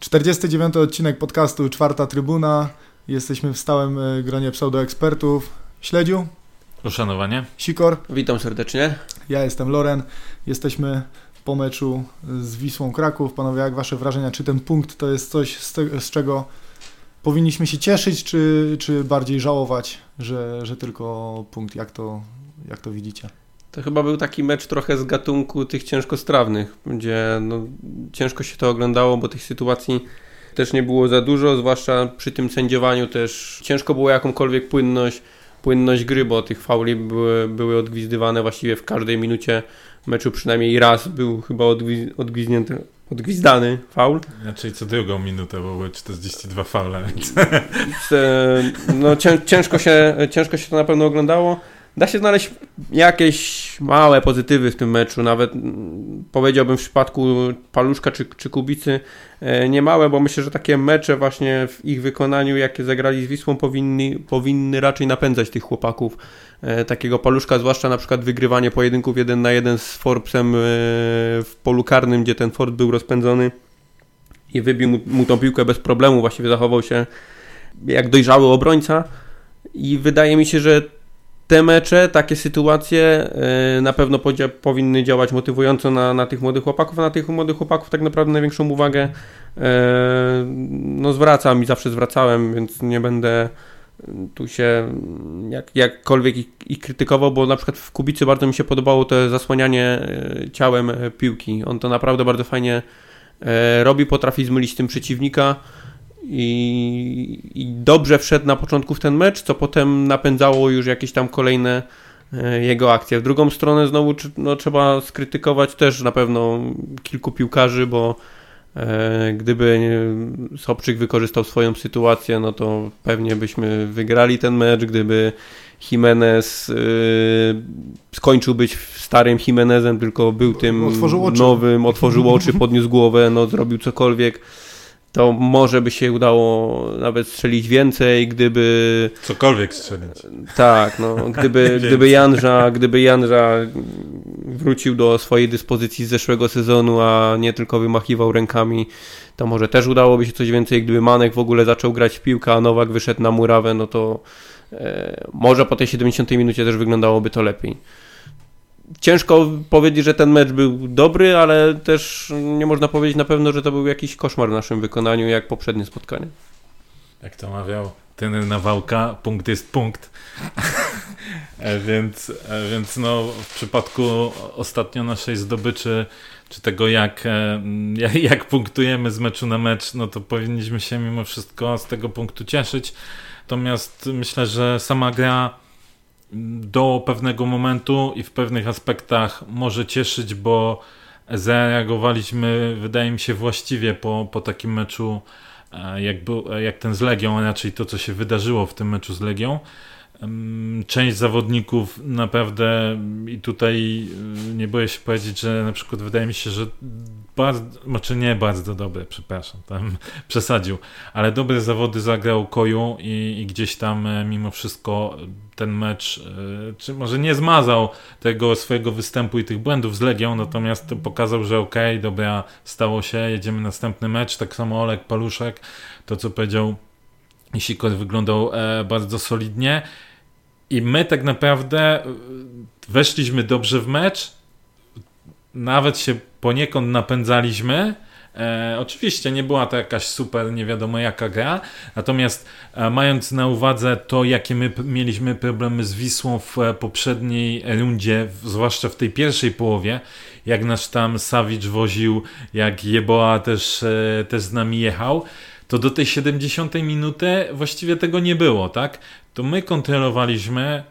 Czterdziesty dziewiąty odcinek podcastu Czwarta Trybuna. Jesteśmy w stałym e, gronie pseudoekspertów. Śledziu, Uszanowanie. Sikor, Witam serdecznie. ja jestem Loren. Jesteśmy po meczu z Wisłą Kraków. Panowie, jak wasze wrażenia? Czy ten punkt to jest coś, z, te, z czego powinniśmy się cieszyć, czy, czy bardziej żałować, że, że tylko punkt? Jak to, jak to widzicie? To chyba był taki mecz trochę z gatunku tych ciężkostrawnych, gdzie no, ciężko się to oglądało, bo tych sytuacji też nie było za dużo, zwłaszcza przy tym sędziowaniu też ciężko było jakąkolwiek płynność, płynność gry, bo tych fauli były, były odgwizdywane właściwie w każdej minucie meczu, przynajmniej raz był chyba odgwiz, odgwizdnięty, odgwizdany faul. Znaczy co drugą minutę, bo były 42 faule, więc e, no, cię, ciężko, się, ciężko się to na pewno oglądało. Da się znaleźć jakieś małe pozytywy w tym meczu, nawet mm, powiedziałbym w przypadku Paluszka czy, czy Kubicy e, nie małe, bo myślę, że takie mecze właśnie w ich wykonaniu, jakie zagrali z Wisłą, powinny, powinny raczej napędzać tych chłopaków. E, Takiego Paluszka, zwłaszcza na przykład wygrywanie pojedynków jeden na jeden z Forbesem e, w polu karnym, gdzie ten Ford był rozpędzony i wybił mu, mu tą piłkę bez problemu, właściwie zachował się jak dojrzały obrońca i wydaje mi się, że te mecze, takie sytuacje e, na pewno powinny działać motywująco na, na tych młodych chłopaków, a na tych młodych chłopaków tak naprawdę największą uwagę e, no zwracam i zawsze zwracałem, więc nie będę tu się jak, jakkolwiek ich, ich krytykował, bo na przykład w Kubicy bardzo mi się podobało to zasłanianie e, ciałem piłki. On to naprawdę bardzo fajnie robi, potrafi zmylić tym przeciwnika i, i dobrze wszedł na początku w ten mecz, co potem napędzało już jakieś tam kolejne e, jego akcje. W drugą stronę znowu no, trzeba skrytykować też na pewno kilku piłkarzy, bo e, gdyby Sobczyk wykorzystał swoją sytuację, no to pewnie byśmy wygrali ten mecz, gdyby Jimenez e, skończył być starym Jimenezem, tylko był tym Otworzył nowym, otworzył oczy, podniósł głowę, no zrobił cokolwiek to może by się udało nawet strzelić więcej, gdyby cokolwiek strzelić. tak, no, gdyby, gdyby Janża, gdyby Janża wrócił do swojej dyspozycji z zeszłego sezonu, a nie tylko wymachiwał rękami, to może też udałoby się coś więcej. Gdyby Manek w ogóle zaczął grać w piłkę, a Nowak wyszedł na murawę, no to e, może po tej 70 minucie też wyglądałoby to lepiej. Ciężko powiedzieć, że ten mecz był dobry, ale też nie można powiedzieć na pewno, że to był jakiś koszmar w naszym wykonaniu, jak poprzednie spotkanie. Jak to mawiał ten Nawałka, punkt jest punkt. E, więc, e, więc no w przypadku ostatnio naszej zdobyczy, czy tego e, jak, jak punktujemy z meczu na mecz, no to powinniśmy się mimo wszystko z tego punktu cieszyć. Natomiast myślę, że sama gra do pewnego momentu i w pewnych aspektach może cieszyć, bo zareagowaliśmy, wydaje mi się, właściwie po, po takim meczu, e, jak, był, e, jak ten z Legią, a raczej to, co się wydarzyło w tym meczu z Legią. Część zawodników naprawdę, i tutaj y, nie boję się powiedzieć, że na przykład wydaje mi się, że bardzo, znaczy nie bardzo dobre, przepraszam, tam przesadził, ale dobre zawody zagrał Koju i, i gdzieś tam e, mimo wszystko ten mecz, e, czy może nie zmazał tego swojego występu i tych błędów z Legią, natomiast pokazał, że okej, dobra, stało się, jedziemy następny mecz, tak samo Olek Paluszek, to co powiedział Sikor wyglądał e, bardzo solidnie i my tak naprawdę e, weszliśmy dobrze w mecz, nawet się poniekąd napędzaliśmy. E, oczywiście nie była to jakaś super, nie wiadomo jaka gra, natomiast e, mając na uwadze to, jakie my mieliśmy problemy z Wisłą w e, poprzedniej rundzie, w, zwłaszcza w tej pierwszej połowie, jak nasz tam Savic woził, jak Jeboa też, e, też z nami jechał, to do tej 70 minuty właściwie tego nie było, tak? To my kontrolowaliśmy,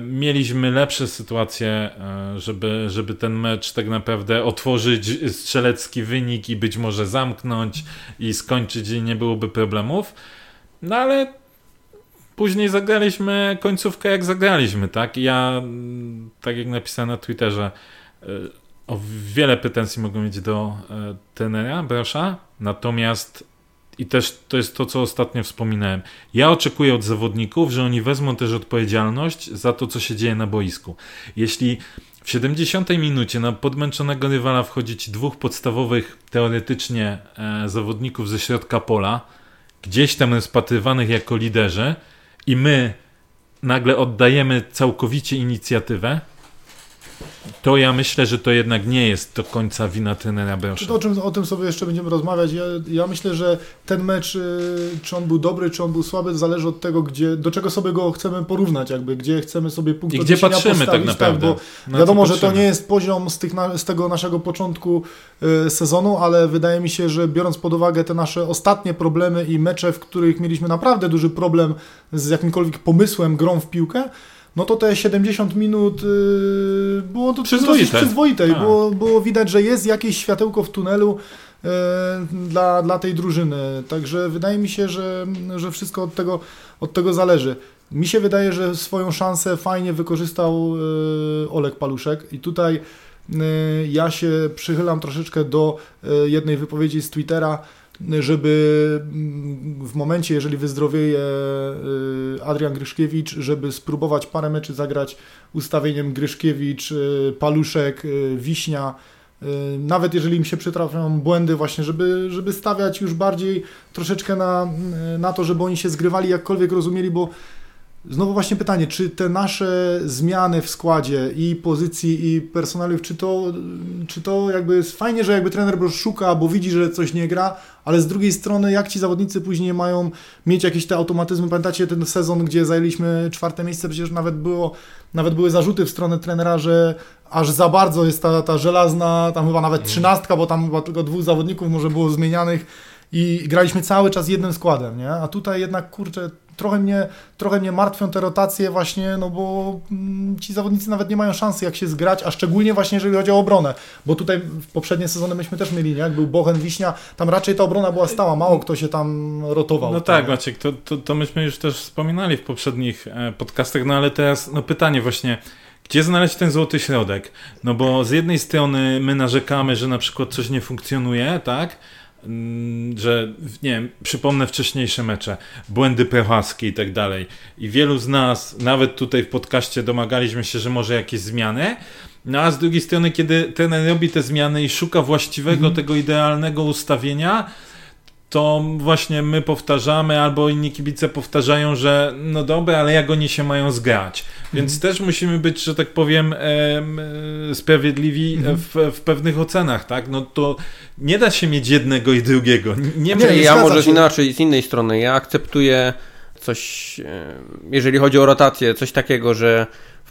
mieliśmy lepsze sytuacje, e, żeby, żeby ten mecz tak naprawdę otworzyć strzelecki wynik i być może zamknąć i skończyć i nie byłoby problemów. No ale później zagraliśmy końcówkę jak zagraliśmy, tak? Ja, mm, tak jak napisałem na Twitterze, e, o wiele pretensji mogę mieć do e, tenera, Brosza, natomiast i też to jest to, co ostatnio wspominałem. Ja oczekuję od zawodników, że oni wezmą też odpowiedzialność za to, co się dzieje na boisku. Jeśli w 70 minucie na podmęczonego rywala wchodzi ci dwóch podstawowych teoretycznie e, zawodników ze środka pola, gdzieś tam rozpatrywanych jako liderzy i my nagle oddajemy całkowicie inicjatywę, to ja myślę, że to jednak nie jest do końca wina trenera Brosza. O, czym, o tym sobie jeszcze będziemy rozmawiać. Ja, ja myślę, że ten mecz, y, czy on był dobry, czy on był słaby, zależy od tego, gdzie, do czego sobie go chcemy porównać, jakby, gdzie chcemy sobie punkt I gdzie patrzymy tak naprawdę. Tak, bo wiadomo, że to nie jest poziom z, tych, z tego naszego początku y, sezonu, ale wydaje mi się, że biorąc pod uwagę te nasze ostatnie problemy i mecze, w których mieliśmy naprawdę duży problem z jakimkolwiek pomysłem, grą w piłkę, no to te 70 minut yy, było to przyzwoite, przyzwoite było, było widać, że jest jakieś światełko w tunelu yy, dla, dla tej drużyny. Także wydaje mi się, że, że wszystko od tego, od tego zależy. Mi się wydaje, że swoją szansę fajnie wykorzystał yy, Olek Paluszek i tutaj yy, ja się przychylam troszeczkę do yy, jednej wypowiedzi z Twittera, żeby mm, w momencie, jeżeli wyzdrowieje y, Adrian Gryszkiewicz, żeby spróbować parę meczy zagrać ustawieniem Gryszkiewicz, y, Paluszek, y, Wiśnia, nawet jeżeli im się przytrafią błędy właśnie, żeby, żeby stawiać już bardziej troszeczkę na, na to, żeby oni się zgrywali, jakkolwiek rozumieli, bo Znowu właśnie pytanie, czy te nasze zmiany w składzie i pozycji i personaliów, czy to, czy to jakby jest fajnie, że jakby trener szuka, bo widzi, że coś nie gra, ale z drugiej strony jak ci zawodnicy później mają mieć jakieś te automatyzmy, pamiętacie ten sezon, gdzie zajęliśmy czwarte miejsce, przecież nawet było, nawet były zarzuty w stronę trenera, że aż za bardzo jest ta, ta żelazna, tam chyba nawet trzynastka, bo tam chyba tylko dwóch zawodników może było zmienianych i graliśmy cały czas jednym składem, nie? A tutaj jednak, kurczę, trochę mnie, trochę mnie martwią te rotacje właśnie, no bo mm, ci zawodnicy nawet nie mają szansy jak się zgrać, a szczególnie właśnie jeżeli chodzi o obronę, bo tutaj w poprzednie sezony myśmy też mieli, nie? jak był Bochen, Wiśnia, tam raczej ta obrona była stała, mało kto się tam rotował. No tak, Maciek, to, to, to myśmy już też wspominali w poprzednich e, podcastach, no ale teraz no pytanie właśnie, gdzie znaleźć ten złoty środek? No bo z jednej strony my narzekamy, że na przykład coś nie funkcjonuje, tak? Mm, że nie wiem, przypomnę wcześniejsze mecze, błędy Prochaski i tak dalej. I wielu z nas, nawet tutaj w podcaście domagaliśmy się, że może jakieś zmiany. No a z drugiej strony, kiedy ten robi te zmiany i szuka właściwego, mm. tego idealnego ustawienia, to właśnie my powtarzamy, albo inni kibice powtarzają, że no dobra, ale jak oni się mają zgrać. Więc mhm. też musimy być, że tak powiem, e, sprawiedliwi mhm. w, w, pewnych ocenach, tak? No to nie da się mieć jednego i drugiego. Nie, nie, ja może się. inaczej, z innej strony. Ja akceptuję coś, jeżeli chodzi o rotację, coś takiego, że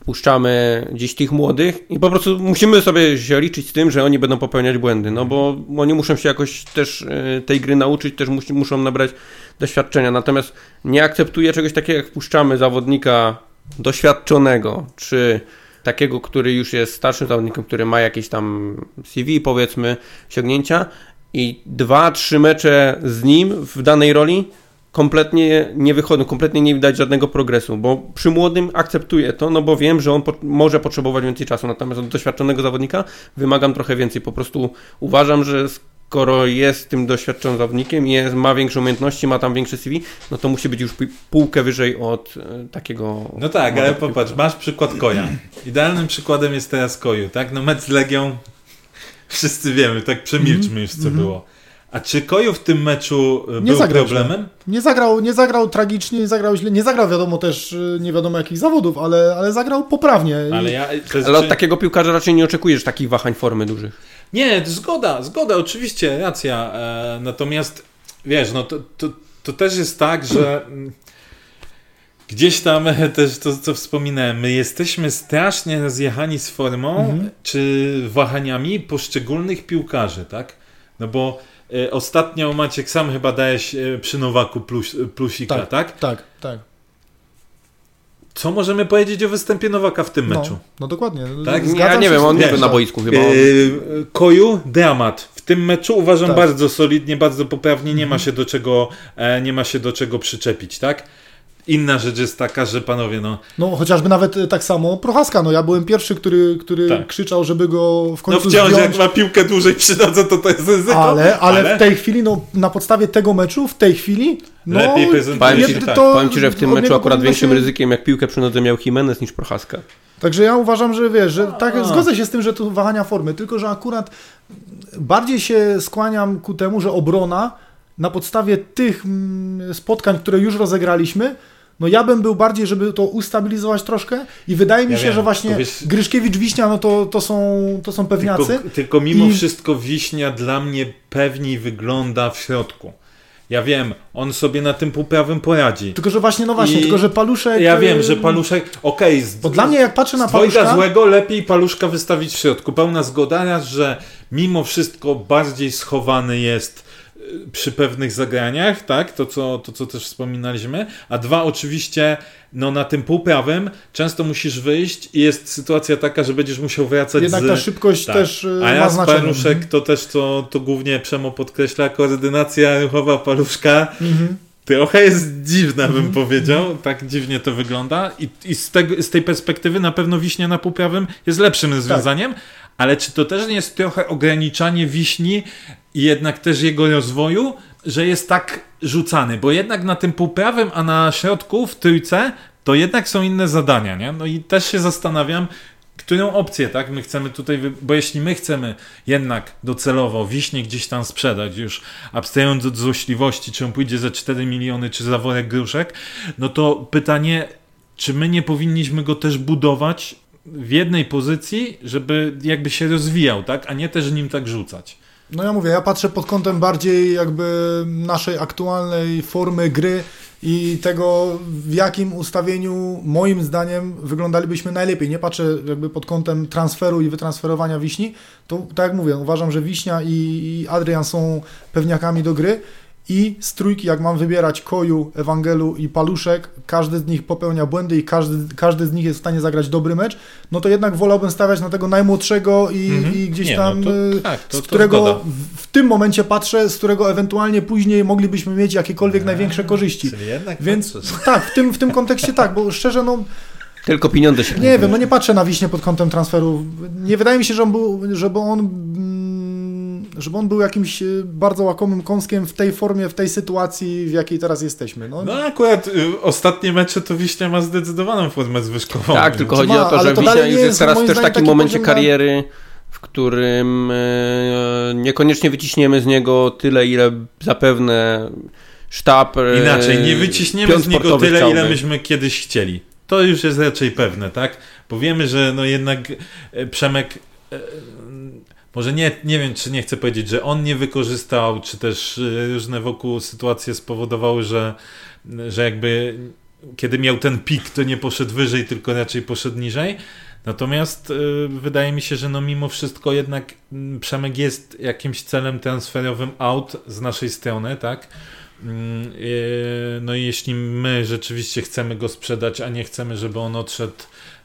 wpuszczamy gdzieś tych młodych i po prostu musimy sobie się liczyć z tym, że oni będą popełniać błędy, no bo oni muszą się jakoś też e, tej gry nauczyć, też mus, muszą nabrać doświadczenia. Natomiast nie akceptuję czegoś takiego, jak wpuszczamy zawodnika doświadczonego, czy takiego, który już jest starszym zawodnikiem, który ma jakieś tam CV, powiedzmy, osiągnięcia i dwa, trzy mecze z nim w danej roli kompletnie nie wychodzą, kompletnie nie widać żadnego progresu, bo przy młodym akceptuję to, no bo wiem, że on po może potrzebować więcej czasu, natomiast od doświadczonego zawodnika wymagam trochę więcej. Po prostu uważam, że skoro jest tym doświadczonym zawodnikiem i jest, ma większe umiejętności, ma tam większe CV, no to musi być już półkę wyżej od e, takiego... No tak, ale popatrz, masz przykład Koja. Idealnym przykładem jest teraz Koju, tak? No mecz z Legią, wszyscy wiemy, tak przemilczmy już co mm -hmm. było. A czy Koju w tym meczu e, nie był problemem? Nie zagrał, nie zagrał tragicznie, nie zagrał źle, nie zagrał wiadomo też e, nie wiadomo jakich zawodów, ale, ale zagrał poprawnie. Ale, ja, ale od czy... takiego piłkarza raczej nie oczekujesz takich wahań formy dużych. Nie, zgoda, zgoda, oczywiście, racja. E, natomiast wiesz, no to, to, to też jest tak, że mm, gdzieś tam też to, co wspominałem, my jesteśmy strasznie rozjechani z formą mhm. czy wahaniami poszczególnych piłkarzy, tak? No bo e, ostatnio Maciek sam chyba dałeś e, przy Nowaku plus, plusika, tak? Tak, tak. tak. Co możemy powiedzieć o występie Nowaka w tym no, meczu? No dokładnie. Tak? Ja nie wiem, on nie był na boisku chyba. Yy, Koju, dramat. W tym meczu uważam tak. bardzo solidnie, bardzo poprawnie, nie ma mhm. się do czego, e, nie ma się do czego przyczepić, tak? Inna rzecz jest taka, że panowie, no... No chociażby nawet e, tak samo Prochaska, no ja byłem pierwszy, który, który Tak. krzyczał, żeby go w No końcu wciąż zdjąć. jak ma piłkę dłużej przydadzą, to to jest ryzyko. Ale, ale, w tej chwili, no na podstawie tego meczu, w tej chwili, no Lepiej prezentuje Powiem się, ci, tak. Powiem ci, że w tym meczu akurat większym się- ryzykiem jak piłkę przy nodze miał Jimenez niż Prochaska. Także ja uważam, że wiesz, że tak, A. zgodzę się z tym, że to wahania formy, tylko że akurat bardziej się skłaniam ku temu, że obrona na podstawie tych mm, spotkań, które już rozegraliśmy, no ja bym był bardziej, żeby to ustabilizować troszkę i wydaje mi Ja się, wiem, że właśnie wiesz- Gryszkiewicz, Wiśnia, no to, to, są, to są pewniacy. Tylko, tylko mimo I- wszystko Wiśnia dla mnie pewniej wygląda w środku. Ja wiem, on sobie na tym półprawym poradzi. Tylko, że właśnie, no właśnie, I tylko, że Paluszek... Ja wiem, y, że Paluszek, okej, z- Bo dla mnie jak patrzę na z Paluszka... złego lepiej Paluszka wystawić w środku. Pełna zgoda, raz, że mimo wszystko bardziej schowany jest przy pewnych zagraniach, tak, to co, to co też wspominaliśmy, a dwa oczywiście, no na tym półprawym często musisz wyjść i jest sytuacja taka, że będziesz musiał wracać Jednak z... ta szybkość Tak. też y, A ma ja z znaczenie. Paluszek to też to, to głównie Przemo podkreśla, koordynacja ruchowa Paluszka Mhm. trochę jest dziwna, bym powiedział. Tak dziwnie to wygląda. I, i z, tego, z tej perspektywy na pewno wiśnia na półprawym jest lepszym rozwiązaniem. Ale czy to też nie jest trochę ograniczanie wiśni i jednak też jego rozwoju, że jest tak rzucany? Bo jednak na tym półprawym, a na środku w trójce to jednak są inne zadania, nie? No i też się zastanawiam, którą opcję, tak, my chcemy tutaj, bo jeśli my chcemy jednak docelowo wiśnie gdzieś tam sprzedać, już abstrahując od złośliwości, czy on pójdzie za 4 miliony, czy za worek gruszek, no to pytanie, czy my nie powinniśmy go też budować w jednej pozycji, żeby jakby się rozwijał, tak, a nie też nim tak rzucać. No ja mówię, ja patrzę pod kątem bardziej jakby naszej aktualnej formy gry i tego, w jakim ustawieniu moim zdaniem wyglądalibyśmy najlepiej. Nie patrzę jakby pod kątem transferu i wytransferowania Wiśni. To tak jak mówię, uważam, że Wiśnia i, Adrian są pewniakami do gry. I z trójki, jak mam wybierać Koju, Ewangelu i Paluszek, każdy z nich popełnia błędy i każdy, każdy z nich jest w stanie zagrać dobry mecz, no to jednak wolałbym stawiać na tego najmłodszego i, Mhm. i gdzieś Nie, tam no to, y, tak, to, z którego w, w tym momencie patrzę, z którego ewentualnie później moglibyśmy mieć jakiekolwiek największe korzyści. Czyli jednak Więc tak, w tym, w tym kontekście tak, bo szczerze, no Tylko pieniądze się nie wiem, no nie patrzę na Wiśnie pod kątem transferu. Nie wydaje mi się, że on był, żeby on, mm, żeby on był jakimś y, bardzo łakomym kąskiem w tej formie, w tej sytuacji, w jakiej teraz jesteśmy. No, No akurat y, ostatnie mecze to Wiśnia ma zdecydowaną formę zwyżkową. Tak, tylko chodzi ma, o to, że to Wiśnia już jest jest, teraz też w takim taki momencie kariery, w którym e, niekoniecznie wyciśniemy z niego tyle, ile zapewne sztab e, Inaczej, nie wyciśniemy piąt z niego tyle, chciałby. ile myśmy kiedyś chcieli. To już jest raczej pewne, tak? Bo wiemy, że no jednak e, Przemek może nie, nie wiem, czy nie chcę powiedzieć, że on nie wykorzystał, czy też e, różne wokół sytuacje spowodowały, że, że jakby kiedy miał ten pik, to nie poszedł wyżej, tylko raczej poszedł niżej. Natomiast e, wydaje mi się, że no mimo wszystko jednak mm, Przemek jest jakimś celem transferowym out z naszej strony, tak? Mm, e, No i jeśli my rzeczywiście chcemy go sprzedać, a nie chcemy, żeby on odszedł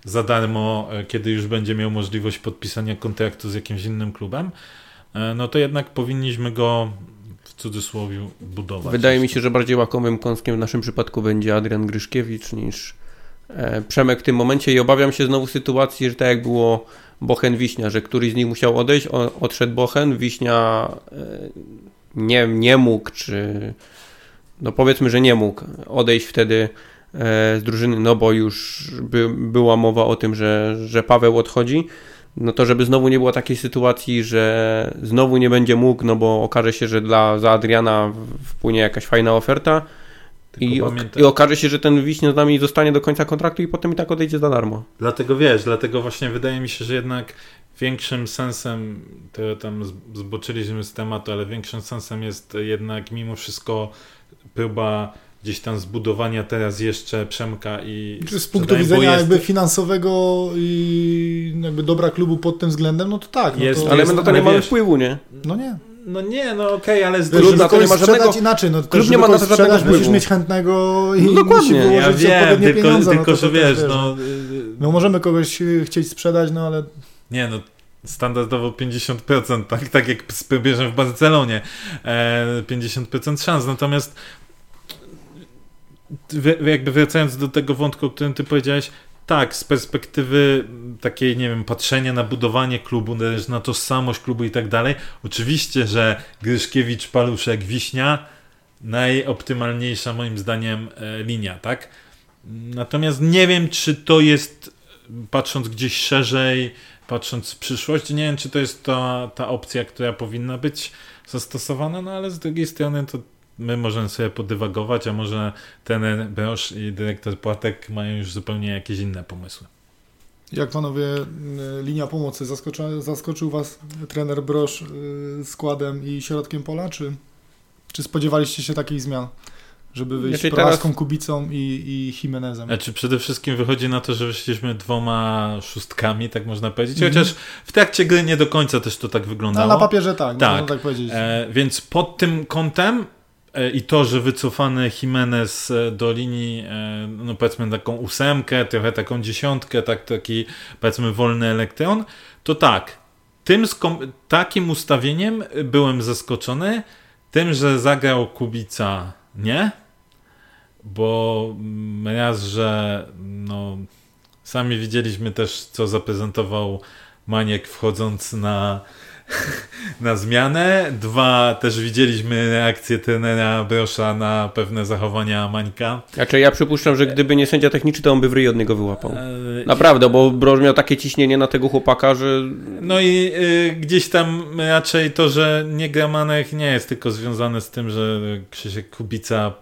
za darmo, e, kiedy już będzie miał możliwość podpisania kontraktu z jakimś innym klubem, e, no to jednak powinniśmy go w cudzysłowie budować. Wydaje mi się, że bardziej łakomym kąskiem w naszym przypadku będzie Adrian Gryszkiewicz niż e, Przemek w tym momencie i obawiam się znowu sytuacji, że tak jak było Bochen Wiśnia, że któryś z nich musiał odejść, odszedł Bochen, Wiśnia nie, nie mógł, czy no powiedzmy, że nie mógł odejść wtedy z drużyny, no bo już by, była mowa o tym, że, że Paweł odchodzi. No to żeby znowu nie było takiej sytuacji, że znowu nie będzie mógł, no bo okaże się, że dla za Adriana wpłynie jakaś fajna oferta i, pamiętaj- i okaże się, że ten Wiśnia z nami zostanie do końca kontraktu i potem i tak odejdzie za darmo. Dlatego wiesz, dlatego właśnie wydaje mi się, że jednak większym sensem, to tam zboczyliśmy z tematu, ale większym sensem jest jednak mimo wszystko próba gdzieś tam zbudowania teraz jeszcze Przemka i Czy z punktu widzenia jest- jakby finansowego i jakby dobra klubu pod tym względem, no to tak. No Jest- to, Ale jest- my na to nie mamy wiesz- wpływu, nie? No nie. No nie, no okej, ale z Wiesz, na to nie ma sprzedać żadnego- inaczej, no, klub nie ma na to żadnego sprzedać, musisz wpływu. mieć chętnego i No dokładnie. musi ja wiem, tylko, pieniądze. tylko no to, że to też, wiesz, no... No możemy kogoś y, chcieć sprzedać, no ale Nie, no standardowo 50%, tak, tak jak z bierzemy w Barcelonie. E, 50% szans, natomiast jakby wracając do tego wątku, o którym ty powiedziałeś, tak, z perspektywy takiej, nie wiem, patrzenia na budowanie klubu, na tożsamość klubu i tak dalej, oczywiście, że Gryszkiewicz, Paluszek, Wiśnia najoptymalniejsza moim zdaniem e, linia, tak? Natomiast nie wiem, czy to jest, patrząc gdzieś szerzej, patrząc w przyszłość, nie wiem, czy to jest ta, ta opcja, która powinna być zastosowana, no ale z drugiej strony to my możemy sobie podywagować, a może ten Brosz i dyrektor Płatek mają już zupełnie jakieś inne pomysły. Jak panowie, linia pomocy, zaskoczy, zaskoczył was trener Brosz y, składem i środkiem pola, czy, czy spodziewaliście się takich zmian? żeby wyjść znaczy teraz... Kubicą i, i Jimenezem. Znaczy przede wszystkim wychodzi na to, że wyszliśmy dwoma szóstkami, tak można powiedzieć, mm. chociaż w trakcie gry nie do końca też to tak wyglądało. No, na papierze tak, tak. można tak powiedzieć. E, więc pod tym kątem i to, że wycofany Jimenez e, do linii, e, no powiedzmy taką ósemkę, trochę taką dziesiątkę, tak, taki powiedzmy wolny elektron, to tak, tym takim ustawieniem byłem zaskoczony, tym, że zagrał Kubica nie, bo raz, że no, sami widzieliśmy też, co zaprezentował Maniek wchodząc na, na zmianę. Dwa, też widzieliśmy reakcję trenera Brosza na pewne zachowania Mańka. Znaczy ja przypuszczam, że gdyby nie sędzia techniczny, to on by w ryj od niego wyłapał. E, Naprawdę, bo Broż miał takie ciśnienie na tego chłopaka, że... No i y, gdzieś tam raczej to, że nie gra Manek nie jest tylko związane z tym, że Krzysiek Kubica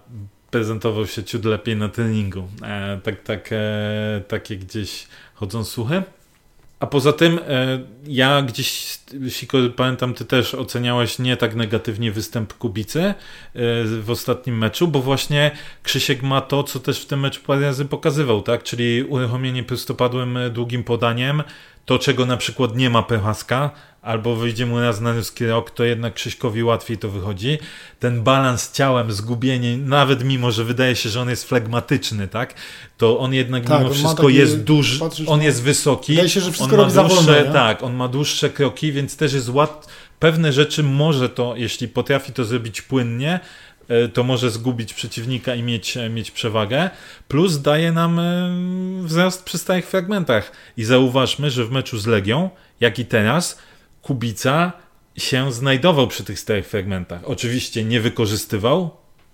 prezentował się ciut lepiej na treningu. E, tak, tak, e, takie gdzieś chodzą słuchy. A poza tym e, ja gdzieś, Siko, pamiętam, ty też oceniałeś nie tak negatywnie występ Kubicy e, w ostatnim meczu, bo właśnie Krzysiek ma to, co też w tym meczu parę razy pokazywał, tak? Czyli uruchomienie prostopadłym długim podaniem, to czego na przykład nie ma Prochaska, albo wyjdzie mu raz na ruski rok, to jednak Krzyśkowi łatwiej to wychodzi. Ten balans ciałem, zgubienie, nawet mimo, że wydaje się, że on jest flegmatyczny, tak? To on jednak tak, mimo on wszystko taki, jest duży, on no, jest wysoki. Wydaje się, że wszystko on ma dłuższe, Tak, on ma dłuższe kroki, więc też jest łat... Pewne rzeczy może to, jeśli potrafi to zrobić płynnie, e, to może zgubić przeciwnika i mieć, e, mieć przewagę. Plus daje nam e, wzrost przy stałych fragmentach. I zauważmy, że w meczu z Legią, jak i teraz, Kubica się znajdował przy tych stałych fragmentach. Oczywiście nie wykorzystywał,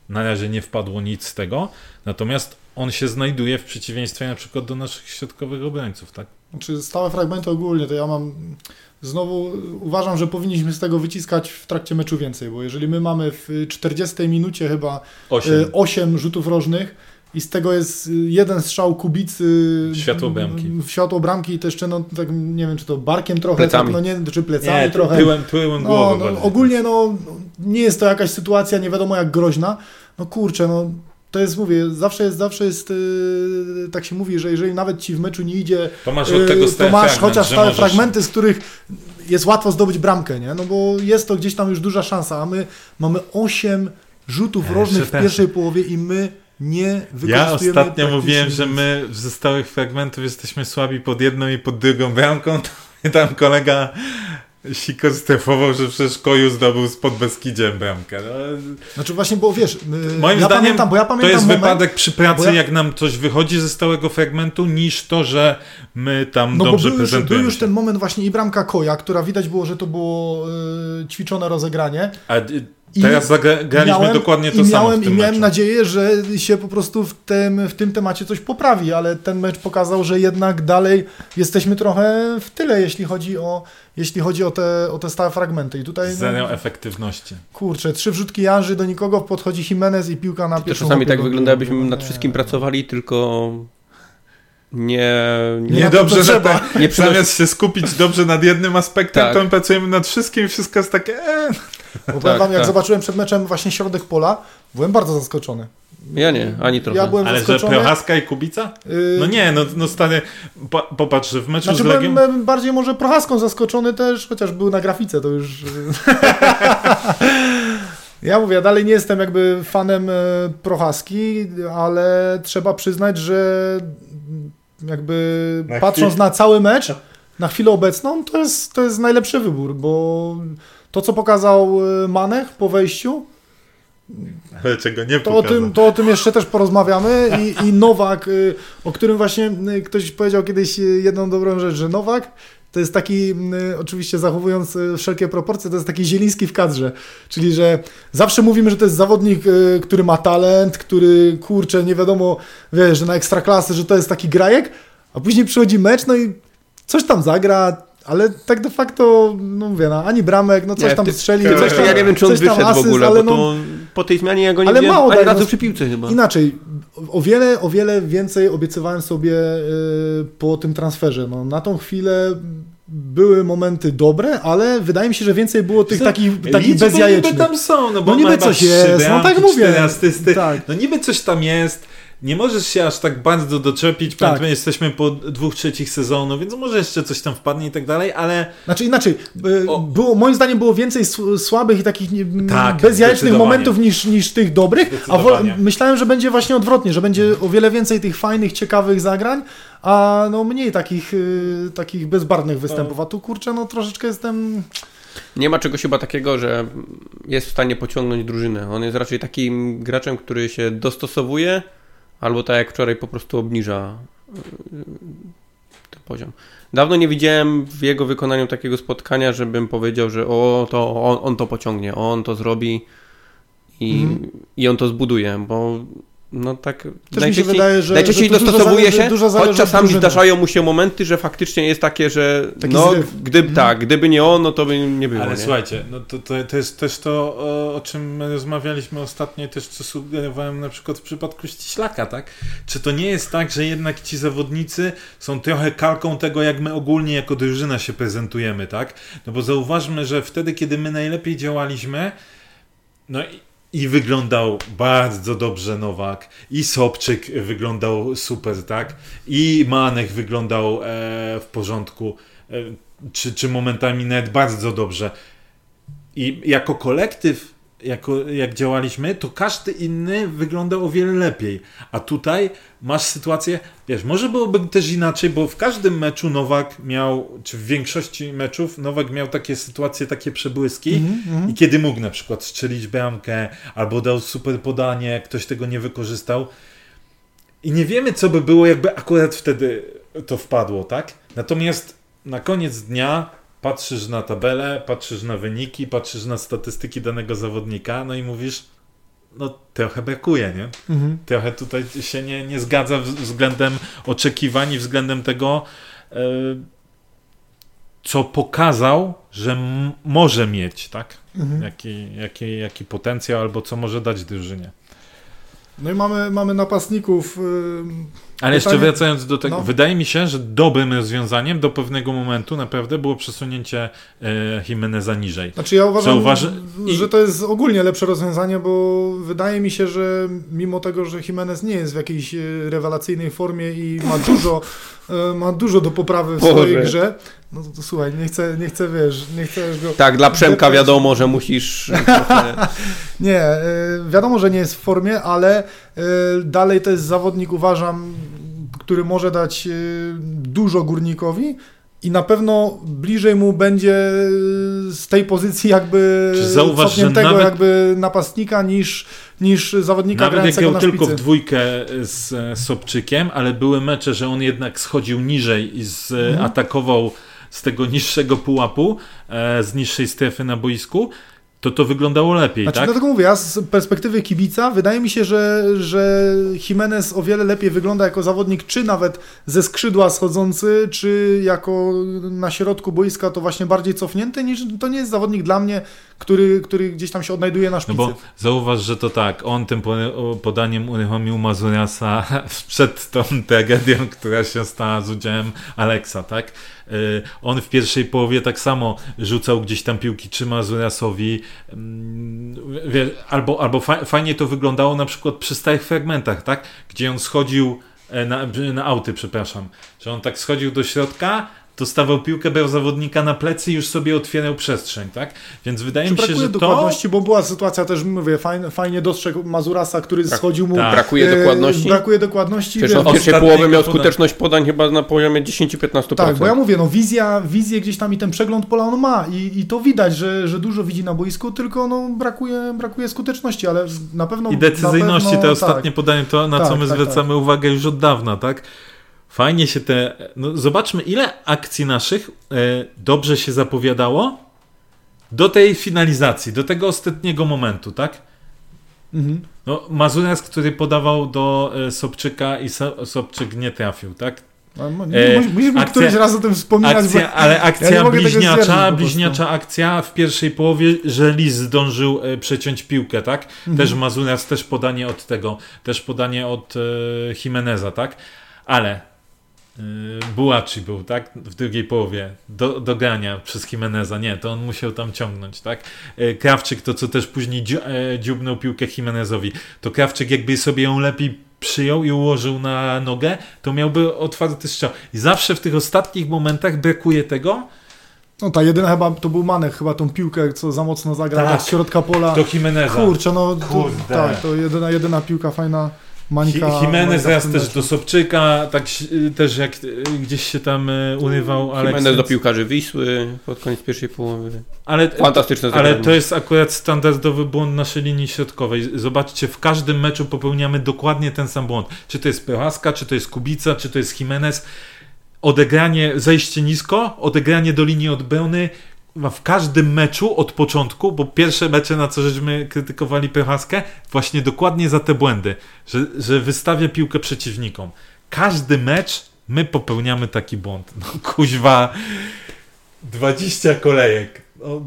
na razie nie wpadło nic z tego, natomiast on się znajduje w przeciwieństwie na przykład do naszych środkowych obrońców, tak? Znaczy stałe fragmenty ogólnie, to ja mam znowu uważam, że powinniśmy z tego wyciskać w trakcie meczu więcej, bo jeżeli my mamy w 40 minucie chyba 8, 8 e, rzutów rożnych, i z tego jest y, jeden strzał kubicy światło bramki. W światło bramki i to jeszcze, no tak nie wiem, czy to barkiem trochę, plecami. Tak, no nie, czy plecami nie, trochę. Tyłem, tyłem no, głowy no, ogólnie no nie jest to jakaś sytuacja nie wiadomo jak groźna. No kurczę, no to jest, mówię, zawsze jest, zawsze jest, yy, tak się mówi, że jeżeli nawet ci w meczu nie idzie, to masz, od tego yy, to masz fragment, chociaż stałe możesz... fragmenty, z których jest łatwo zdobyć bramkę, nie? No bo jest to gdzieś tam już duża szansa, a my mamy 8 rzutów rożnych w pierwszej połowie i my nie Ja ostatnio mówiłem, że my ze stałych fragmentów jesteśmy słabi pod jedną i pod drugą bramką. Tam kolega Sikor strefował, że przecież Koju zdobył spod Beskidziem bramkę. No. Znaczy właśnie, bo wiesz, y, Moim ja zdaniem pamiętam, bo ja pamiętam to jest moment, wypadek przy pracy, ja... jak nam coś wychodzi ze stałego fragmentu, niż to, że my tam no dobrze bo był prezentujemy już, był już ten moment właśnie i bramka Koja, która widać było, że to było y, ćwiczone rozegranie. A, i Teraz zagraliśmy miałem, dokładnie to i samo. Miałem, I miałem meczu. nadzieję, że się po prostu w tym, w tym temacie coś poprawi, ale ten mecz pokazał, że jednak dalej jesteśmy trochę w tyle, jeśli chodzi o, jeśli chodzi o, te, o te stałe fragmenty. I tutaj. Zero no, efektywności. Kurczę, trzy wrzutki Janży do nikogo, podchodzi Jimenez i piłka na pierwszą. To czasami tak wygląda, jakbyśmy nad wszystkim pracowali, tylko nie, nie, nie dobrze, trzeba. nie przynosi... zamiast się skupić dobrze nad jednym aspektem, tak. to my pracujemy nad wszystkim, wszystko jest takie. E. Bo tak, wam, jak tak. zobaczyłem przed meczem właśnie środek pola, byłem bardzo zaskoczony. Ja nie, ani trochę. Ja byłem Ale zaskoczony. że Prochaska i Kubica? Yy... No nie, no, no stary, po, popatrz, w meczu znaczy, z Legiem... byłem bardziej może Prochaską zaskoczony też, chociaż był na grafice, to już... Ja mówię, ja dalej nie jestem jakby fanem e, Prochaski, ale trzeba przyznać, że jakby na patrząc chwilę. na cały mecz, na chwilę obecną, to jest, to jest najlepszy wybór, bo to, co pokazał e, Manech po wejściu, Ale czego nie to o, tym, to o tym jeszcze też porozmawiamy. I, i Nowak, y, o którym właśnie y, ktoś powiedział kiedyś y, jedną dobrą rzecz, że Nowak to jest taki, oczywiście zachowując wszelkie proporcje, to jest taki zieliński w kadrze. Czyli, że zawsze mówimy, że to jest zawodnik, który ma talent, który kurczę, nie wiadomo, wiesz, że na ekstraklasy, że to jest taki grajek, a później przychodzi mecz, no i coś tam zagra, ale tak de facto, no mówię, no, ani bramek, no coś nie, tam ty, strzeli. Coś tam, ja nie wiem, czy on wyszedł asyst, w ogóle, ale bo to, no, po tej zmianie ja go nie ale wiem, mało, ani razu przy piłce chyba. Inaczej, o wiele, o wiele więcej obiecywałem sobie y, po tym transferze. No, na tą chwilę były momenty dobre, ale wydaje mi się, że więcej było tych takich, takich bezjajecznych. niby tam są, no bo no niby coś jest, no tak mówię. Tak. No niby coś tam jest, nie możesz się aż tak bardzo doczepić, tak. my jesteśmy po dwóch trzecich sezonu, więc może jeszcze coś tam wpadnie i tak dalej, ale... Znaczy inaczej, było, moim zdaniem było więcej słabych i takich tak, bezjajecznych momentów niż, niż tych dobrych, a myślałem, że będzie właśnie odwrotnie, że będzie o wiele więcej tych fajnych, ciekawych zagrań, a no mniej takich, y, takich bezbarwnych występów, a tu kurczę, no troszeczkę jestem... Nie ma czegoś chyba takiego, że jest w stanie pociągnąć drużynę. On jest raczej takim graczem, który się dostosowuje, Albo tak jak wczoraj po prostu obniża y, ten poziom. Dawno nie widziałem w jego wykonaniu takiego spotkania, żebym powiedział, że o, to on, on to pociągnie, on to zrobi i, mm. i on to zbuduje, bo no tak Też najczęściej, mi się wydaje, że, najczęściej że dostosowuje się, choć czasami zdarzają mu się momenty, że faktycznie jest takie, że Taki no, gdyby, mhm. tak, gdyby nie on, no to by nie było. Ale nie? słuchajcie, no to, to, to jest też to, o, o czym rozmawialiśmy ostatnio, też co sugerowałem na przykład w przypadku Ściślaka, tak? Czy to nie jest tak, że jednak ci zawodnicy są trochę kalką tego, jak my ogólnie jako drużyna się prezentujemy, tak? No bo zauważmy, że wtedy, kiedy my najlepiej działaliśmy, no i i wyglądał bardzo dobrze Nowak, i Sobczyk wyglądał super, tak? I Manek wyglądał e, w porządku, e, czy, czy momentami nawet bardzo dobrze. I jako kolektyw jako, jak działaliśmy, to każdy inny wyglądał o wiele lepiej. A tutaj masz sytuację, wiesz, może byłoby też inaczej, bo w każdym meczu Nowak miał, czy w większości meczów Nowak miał takie sytuacje, takie przebłyski mm -hmm. i kiedy mógł na przykład strzelić bramkę albo dał super podanie, ktoś tego nie wykorzystał. I nie wiemy, co by było, jakby akurat wtedy to wpadło, tak? Natomiast na koniec dnia patrzysz na tabelę, patrzysz na wyniki, patrzysz na statystyki danego zawodnika, no i mówisz, no trochę brakuje, nie? Mhm. Trochę tutaj się nie, nie zgadza względem oczekiwań i względem tego, yy, co pokazał, że może mieć, tak? Mhm. Jaki, jaki, jaki potencjał albo co może dać drużynie. No i mamy, mamy napastników. Ale jeszcze wracając do tego, no. wydaje mi się, że dobrym rozwiązaniem do pewnego momentu naprawdę było przesunięcie e, Jimeneza niżej. Znaczy ja uważam, że to jest ogólnie lepsze rozwiązanie, bo wydaje mi się, że mimo tego, że Jimenez nie jest w jakiejś e, rewelacyjnej formie i ma dużo, e, ma dużo do poprawy w Boże. swojej grze, no to, to, słuchaj, nie chcę, nie chcę, wiesz, nie chcę go... Tak, dla Przemka wiadomo, że musisz... nie, e, wiadomo, że nie jest w formie, ale e, dalej to jest zawodnik, uważam, który może dać e, dużo górnikowi, i na pewno bliżej mu będzie z tej pozycji jakby cofniętego nawet, jakby napastnika niż, niż zawodnika nawet grającego jak na tylko w dwójkę z Sobczykiem, ale były mecze, że on jednak schodził niżej i zaatakował mhm. z tego niższego pułapu, z niższej strefy na boisku, to to wyglądało lepiej, znaczy, tak? Dlatego mówię, ja z perspektywy kibica wydaje mi się, że, że Jimenez o wiele lepiej wygląda jako zawodnik, czy nawet ze skrzydła schodzący, czy jako na środku boiska to właśnie bardziej cofnięty, niż to nie jest zawodnik dla mnie, który, który gdzieś tam się odnajduje na szpicy. No bo zauważ, że to tak, on tym podaniem uruchomił Mazuriasa przed tą tragedią, która się stała z udziałem Aleksa, tak? Y, on w pierwszej połowie tak samo rzucał gdzieś tam piłki czy Mazuriasowi, mm, albo, albo fajnie to wyglądało na przykład przy stałych fragmentach, tak? Gdzie on schodził e, na, na auty, przepraszam, że on tak schodził do środka, dostawał piłkę, brał zawodnika na plecy i już sobie otwierał przestrzeń, tak? Więc wydaje Czy mi się, że to... dokładności, bo była sytuacja też, mówię, fajnie, fajnie dostrzegł Mazurasa, który schodził mu... tak. Brakuje e, dokładności. Brakuje dokładności. Przecież on w pierwszej połowie miał podań. skuteczność podań chyba na poziomie 10-15%. Tak, bo ja mówię, no wizja, wizję gdzieś tam i ten przegląd pola on ma i, i to widać, że, że dużo widzi na boisku, tylko no brakuje, brakuje skuteczności, ale na pewno... I decyzyjności, na pewno, te ostatnie Tak. podanie, to na co Tak, my tak, zwracamy uwagę już od dawna, tak? Fajnie się te. No zobaczmy, ile akcji naszych e, dobrze się zapowiadało do tej finalizacji, do tego ostatniego momentu, tak? Mhm. No, Mazurias, który podawał do e, Sobczyka i so, Sobczyk nie trafił, tak? Mo- E, musisz mi akcja- któryś raz o tym wspominać, Akcja, ale ja akcja po bliźniacza, bliźniacza akcja w pierwszej połowie, że Lis zdążył e, przeciąć piłkę, tak? Mhm. Też Mazurias, też podanie od tego, też podanie od e, Jimeneza, tak? Ale Bułaci był, tak? W drugiej połowie do, do grania przez Jimeneza. Nie, to on musiał tam ciągnąć, tak? E, Krawczyk, to co też później dziu, e, dziubnął piłkę Jimenezowi, to Krawczyk jakby sobie ją lepiej przyjął i ułożył na nogę, to miałby otwarty strzał. I zawsze w tych ostatnich momentach brakuje tego, No ta jedyna chyba, to był Manek, chyba tą piłkę, co za mocno zagrał Tak. z środka pola. do Jimeneza. Kurczę, no to, tak, to jedyna, jedyna piłka fajna Mańka. Jimenez raz też meczu. do Sobczyka, tak też jak y, gdzieś się tam y, urywał, Jimenez do piłkarzy Wisły pod koniec pierwszej połowy. ale, Fantastyczne ale to jest akurat standardowy błąd naszej linii środkowej. Zobaczcie, w każdym meczu popełniamy dokładnie ten sam błąd. Czy to jest Prochaska, czy to jest Kubica, czy to jest Jimenez. Odegranie, zejście nisko, odegranie do linii obrony w każdym meczu od początku, bo pierwsze mecze, na co żeśmy krytykowali Prochaskę, właśnie dokładnie za te błędy, że, że wystawia piłkę przeciwnikom. Każdy mecz my popełniamy taki błąd. No kuźwa, 20 kolejek. No,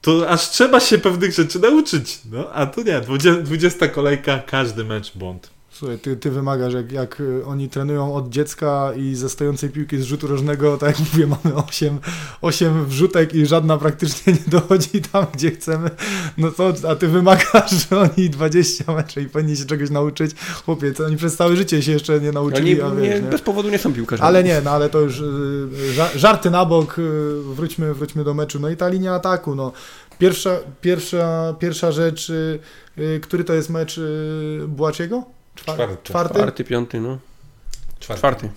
to aż trzeba się pewnych rzeczy nauczyć. No, a tu nie, 20, 20 kolejka, każdy mecz błąd. Słuchaj, ty, ty wymagasz, jak, jak y, oni trenują od dziecka i ze stojącej piłki z rzutu rożnego, tak jak mówię, mamy 8, 8 wrzutek i żadna praktycznie nie dochodzi tam, gdzie chcemy, no to, a ty wymagasz, że oni 20 meczy i powinni się czegoś nauczyć. Chłopie, oni przez całe życie się jeszcze nie nauczyli, Oni a nie, wiesz, nie? bez powodu nie są piłkarzami. Ale nie, no ale to już y, ża- żarty na bok, y, wróćmy, wróćmy do meczu. No i ta linia ataku, no. Pierwsza, pierwsza, pierwsza rzecz, który to jest mecz Błaciego? Czwa- Czwarty. Czwarty? Czwarty, piąty, no. Czwarty.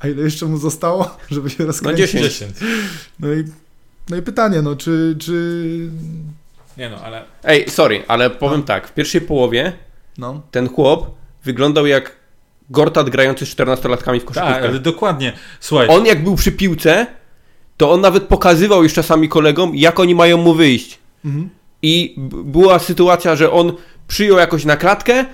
A ile jeszcze mu zostało, żeby się No rozkręcić? 10. 10. No i, no i pytanie, no czy, czy Nie no, ale Ej, sorry, ale powiem No. tak. W pierwszej połowie no, ten chłop wyglądał jak Gortat grający z 14-latkami w koszykówkę. tak, ale dokładnie. Słuchaj, On jak był przy piłce, to on nawet pokazywał już czasami kolegom, jak oni mają mu wyjść. mhm. I była sytuacja, że on przyjął jakoś na klatkę,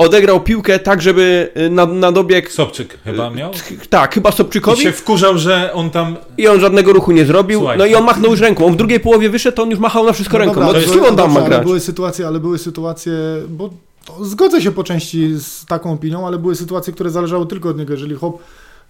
odegrał piłkę tak, żeby y, na, na dobieg... Sobczyk chyba miał. Tak, chyba I Sobczykowi się wkurzał, że on tam i on żadnego ruchu nie zrobił. Słuchaj. no i on machnął już ręką. On w drugiej połowie wyszedł, to on już machał na wszystko ręką. dobra, no ale z kim on tam ma ale grać? były sytuacje, ale były sytuacje, bo zgodzę się po części z taką opinią, ale były sytuacje, które zależały tylko od niego. Jeżeli chłop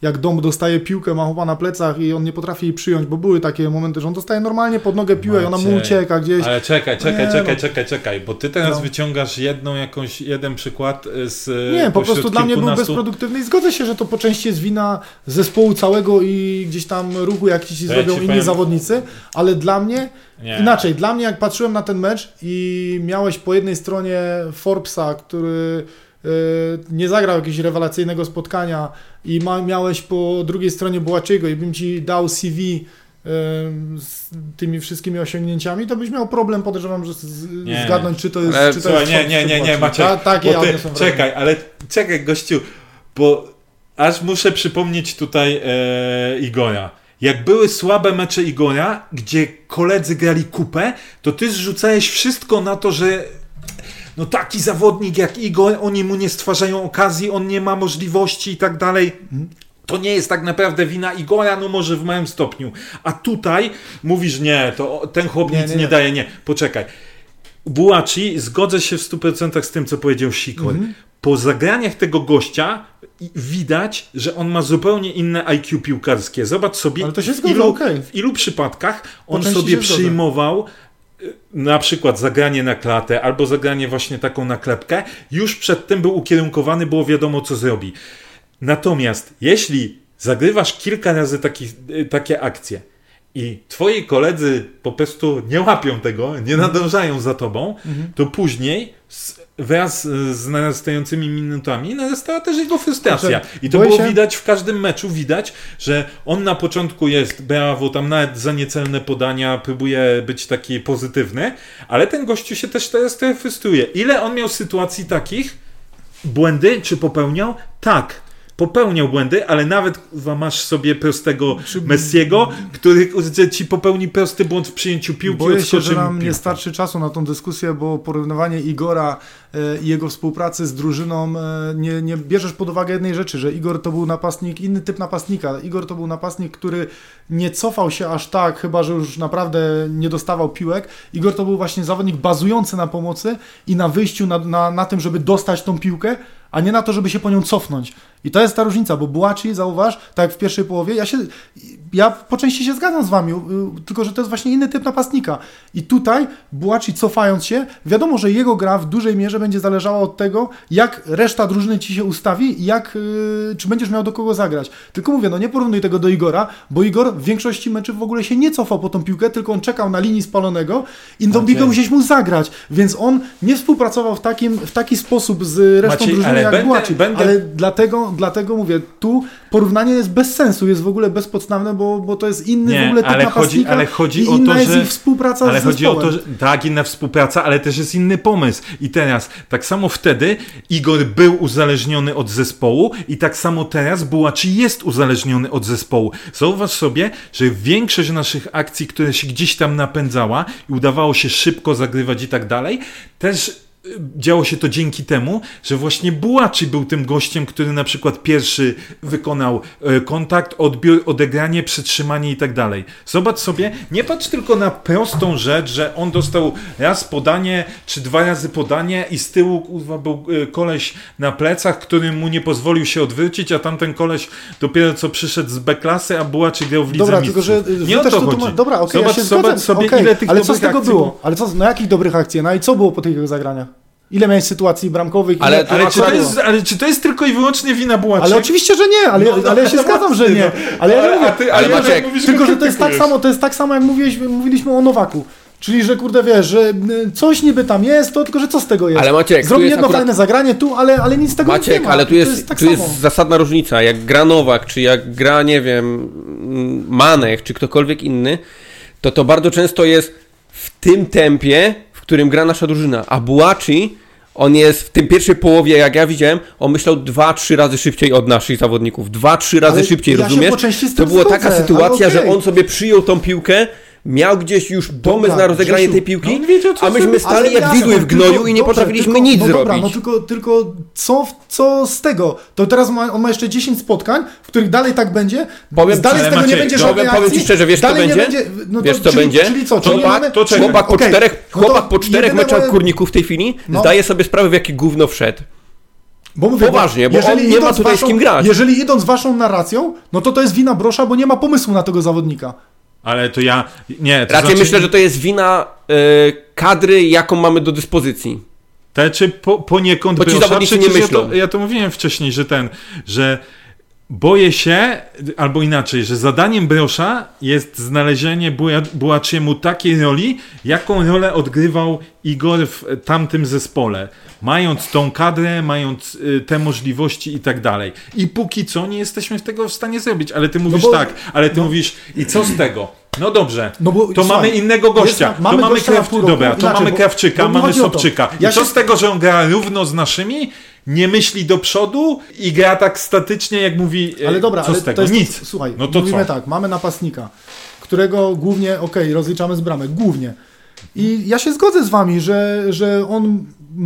jak dom dostaje piłkę, ma chłopa na plecach i on nie potrafi jej przyjąć, bo były takie momenty, że on dostaje normalnie pod nogę piłę i ona mu ucieka gdzieś. Ale czekaj, czekaj, Nie, czekaj, no. czekaj, czekaj, bo ty teraz No. wyciągasz jedną jakąś, jeden przykład z Nie, po prostu dla mnie był bezproduktywny i zgodzę się, że to po części jest wina zespołu całego i gdzieś tam ruchu, jak ci To ja zrobią ci inni powiem- zawodnicy, ale dla mnie Nie. inaczej, dla mnie jak patrzyłem na ten mecz i miałeś po jednej stronie Forbesa, który nie zagrał jakiegoś rewelacyjnego spotkania i ma, miałeś po drugiej stronie Bołaczyego i bym ci dał CV y, z tymi wszystkimi osiągnięciami, to byś miał problem, podejrzewam, że z, Nie. zgadnąć, czy to jest, Ale czy to jest nie, nie, nie, nie. Maciek, Ta, takie ty, czekaj, ale czekaj gościu, bo aż muszę przypomnieć tutaj e, Igora. Jak były słabe mecze Igora, gdzie koledzy grali kupę, to ty zrzucałeś wszystko na to, że no taki zawodnik jak Igor, oni mu nie stwarzają okazji, on nie ma możliwości i tak dalej. To nie jest tak naprawdę wina Igora, no może w małym stopniu. A tutaj mówisz, nie, to ten chłop Nie, nic nie, nie, nie. daje, nie. Poczekaj. Bułaci, zgodzę się w 100% z tym, co powiedział Sikor. Mhm. Po zagraniach tego gościa widać, że on ma zupełnie inne IQ piłkarskie. Zobacz sobie, Ale to się w, zgodzę, ilu, okej. w ilu przypadkach on sobie przyjmował na przykład zagranie na klatę albo zagranie właśnie taką naklepkę. Już przed tym był ukierunkowany, było wiadomo, co zrobi. Natomiast jeśli zagrywasz kilka razy taki, takie akcje i twoi koledzy po prostu nie łapią tego, nie nadążają za tobą, Mhm. to później z, wraz z narastającymi minutami narastała też jego frustracja. I to było się- widać w każdym meczu, widać, że on na początku jest brawo, tam nawet za niecelne podania próbuje być taki pozytywny, ale ten gościu się też teraz trochę frustruje. Ile on miał sytuacji takich, błędy, czy popełniał? Tak. Popełniał błędy, ale nawet masz sobie prostego Messiego, który ci popełni prosty błąd w przyjęciu piłki, Boję się, że nam nie piłka. starczy czasu na tą dyskusję, bo porównywanie Igora i jego współpracy z drużyną e, nie, nie bierzesz pod uwagę jednej rzeczy, że Igor to był napastnik, inny typ napastnika. Igor to był napastnik, który nie cofał się aż tak, chyba że już naprawdę nie dostawał piłek. Igor to był właśnie zawodnik bazujący na pomocy i na wyjściu, na, na, na tym, żeby dostać tą piłkę, a nie na to, żeby się po nią cofnąć. I to jest ta różnica, bo Buaci, zauważ, tak jak w pierwszej połowie, ja się, ja po części się zgadzam z wami, y, tylko że to jest właśnie inny typ napastnika. I tutaj Buaci cofając się, wiadomo, że jego gra w dużej mierze będzie zależała od tego, jak reszta drużyny ci się ustawi i jak, y, czy będziesz miał do kogo zagrać. Tylko mówię, no nie porównuj tego do Igora, bo Igor w większości meczów w ogóle się nie cofał po tą piłkę, tylko on czekał na linii spalonego i tą piłkę musiałeś mu zagrać, więc on nie współpracował w, takim, w taki sposób z resztą Maciej, drużyny jak będę- Buaci. będę- Ale dlatego, dlatego mówię, tu porównanie jest bez sensu, jest w ogóle bezpodstawne, bo, bo to jest inny Nie, w ogóle typ ale chodzi- ale chodzi i o inna to, jest że- współpraca Ale z chodzi o zespołem. to, że tak, inna współpraca, ale też jest inny pomysł. I teraz, tak samo wtedy Igor był uzależniony od zespołu i tak samo teraz Bułaczy jest uzależniony od zespołu. Zauważ sobie, że większość naszych akcji, które się gdzieś tam napędzała i udawało się szybko zagrywać i tak dalej, też działo się to dzięki temu, że właśnie Bułaczy był tym gościem, który na przykład pierwszy wykonał e, kontakt, odbiór, odegranie, przytrzymanie i tak dalej. Zobacz sobie, nie patrz tylko na prostą rzecz, że on dostał raz podanie, czy dwa razy podanie i z tyłu kurwa, był e, koleś na plecach, który mu nie pozwolił się odwrócić, a tamten koleś dopiero co przyszedł z B-klasy, a Bułaczy grał w lidze Dobra, mistrzów. tylko że nie wy o to chodzi. Dobra, okej, zobacz, ja zobacz zgadzam. sobie, okej, ile tych Ale co z tego było? Ale co, no jakich dobrych akcji? No i co było po tych zagraniach? Ile miałeś sytuacji bramkowych? Ale- ile Ale czy, jest, ale czy to jest tylko i wyłącznie wina Bułaczy? Ale oczywiście, że nie, ale, No, no, ale ja się no zgadzam, że nie. no. Ale ja mówię, ty- ale mówisz, tylko, że to jest tak samo, to jest tak samo jak mówiłeś, mówiliśmy o Nowaku. Czyli, że kurde wiesz, że y, coś niby tam jest, to tylko, że co z tego jest? Ale Maciek, Zrobi jest jedno akurat- fajne zagranie tu, ale, ale nic z tego Maciek, nie ma. ale tu I jest, tak tu samo. jest zasadna różnica. Jak gra Nowak, czy jak gra, nie wiem, Manek, czy ktokolwiek inny, to to bardzo często jest w tym tempie, którym gra nasza drużyna. A Buaci, on jest w tym pierwszej połowie, jak ja widziałem, on myślał dwa, trzy razy szybciej od naszych zawodników. Dwa, trzy razy Ale szybciej, ja rozumiesz? To była taka sytuacja, okej. że on sobie przyjął tą piłkę, miał gdzieś już pomysł na rozegranie Grzesiu, tej piłki, no wiedział, a myśmy zrobić. stali jak widły w tylko- gnoju i nie potrafiliśmy tylko, nic no zrobić. Dobra, no tylko, tylko co, co z tego? To teraz ma, on ma jeszcze 10 spotkań, w których dalej tak będzie. Powiem dalej ci, z tego nie Maciej, będzie powiem- żadnej powiem ci akcji. szczerze, wiesz, co nie będzie? no Wiesz, to, co czyli, będzie? Czyli co? Czyli Chłopak, mamy, to. Chłopak po, czterech, no chłopak po czterech meczach moje- kurników w tej chwili No. zdaje sobie sprawę, w jakie gówno wszedł. Bo mówię, Poważnie, bo on nie ma tutaj z waszą, kim grać. Jeżeli idąc waszą narracją, no to to jest wina Brosza, bo nie ma pomysłu na tego zawodnika. Ale to ja... Nie, to Raczej znaczy, myślę, że to jest wina e, kadry, jaką mamy do dyspozycji. Te czy po, poniekąd Bo ci zawodnicy nie ja to, myślą. ja to mówiłem wcześniej, że ten, że boję się, albo inaczej, że zadaniem Brosza jest znalezienie Bułaczymu takiej roli, jaką rolę odgrywał Igor w tamtym zespole. Mając tą kadrę, mając y, te możliwości i tak dalej. I póki co nie jesteśmy tego w stanie zrobić. Ale ty mówisz bo- tak, ale ty mówisz i co z tego? No dobrze, No bo, to słuchaj, mamy innego gościa. jest- mamy to mamy. Dobra, to Inaczej, mamy Krawczyka, mamy. Sobczyka. Ja I co się- z tego, że on gra równo z naszymi, nie myśli do przodu i gra tak statycznie, jak mówi. e, Ale dobra, co ale z tego? to jest, Nic. Słuchaj, No to mówimy co? tak, mamy napastnika, którego głównie, okej, rozliczamy z bramek, głównie. I ja się zgodzę z wami, że, że on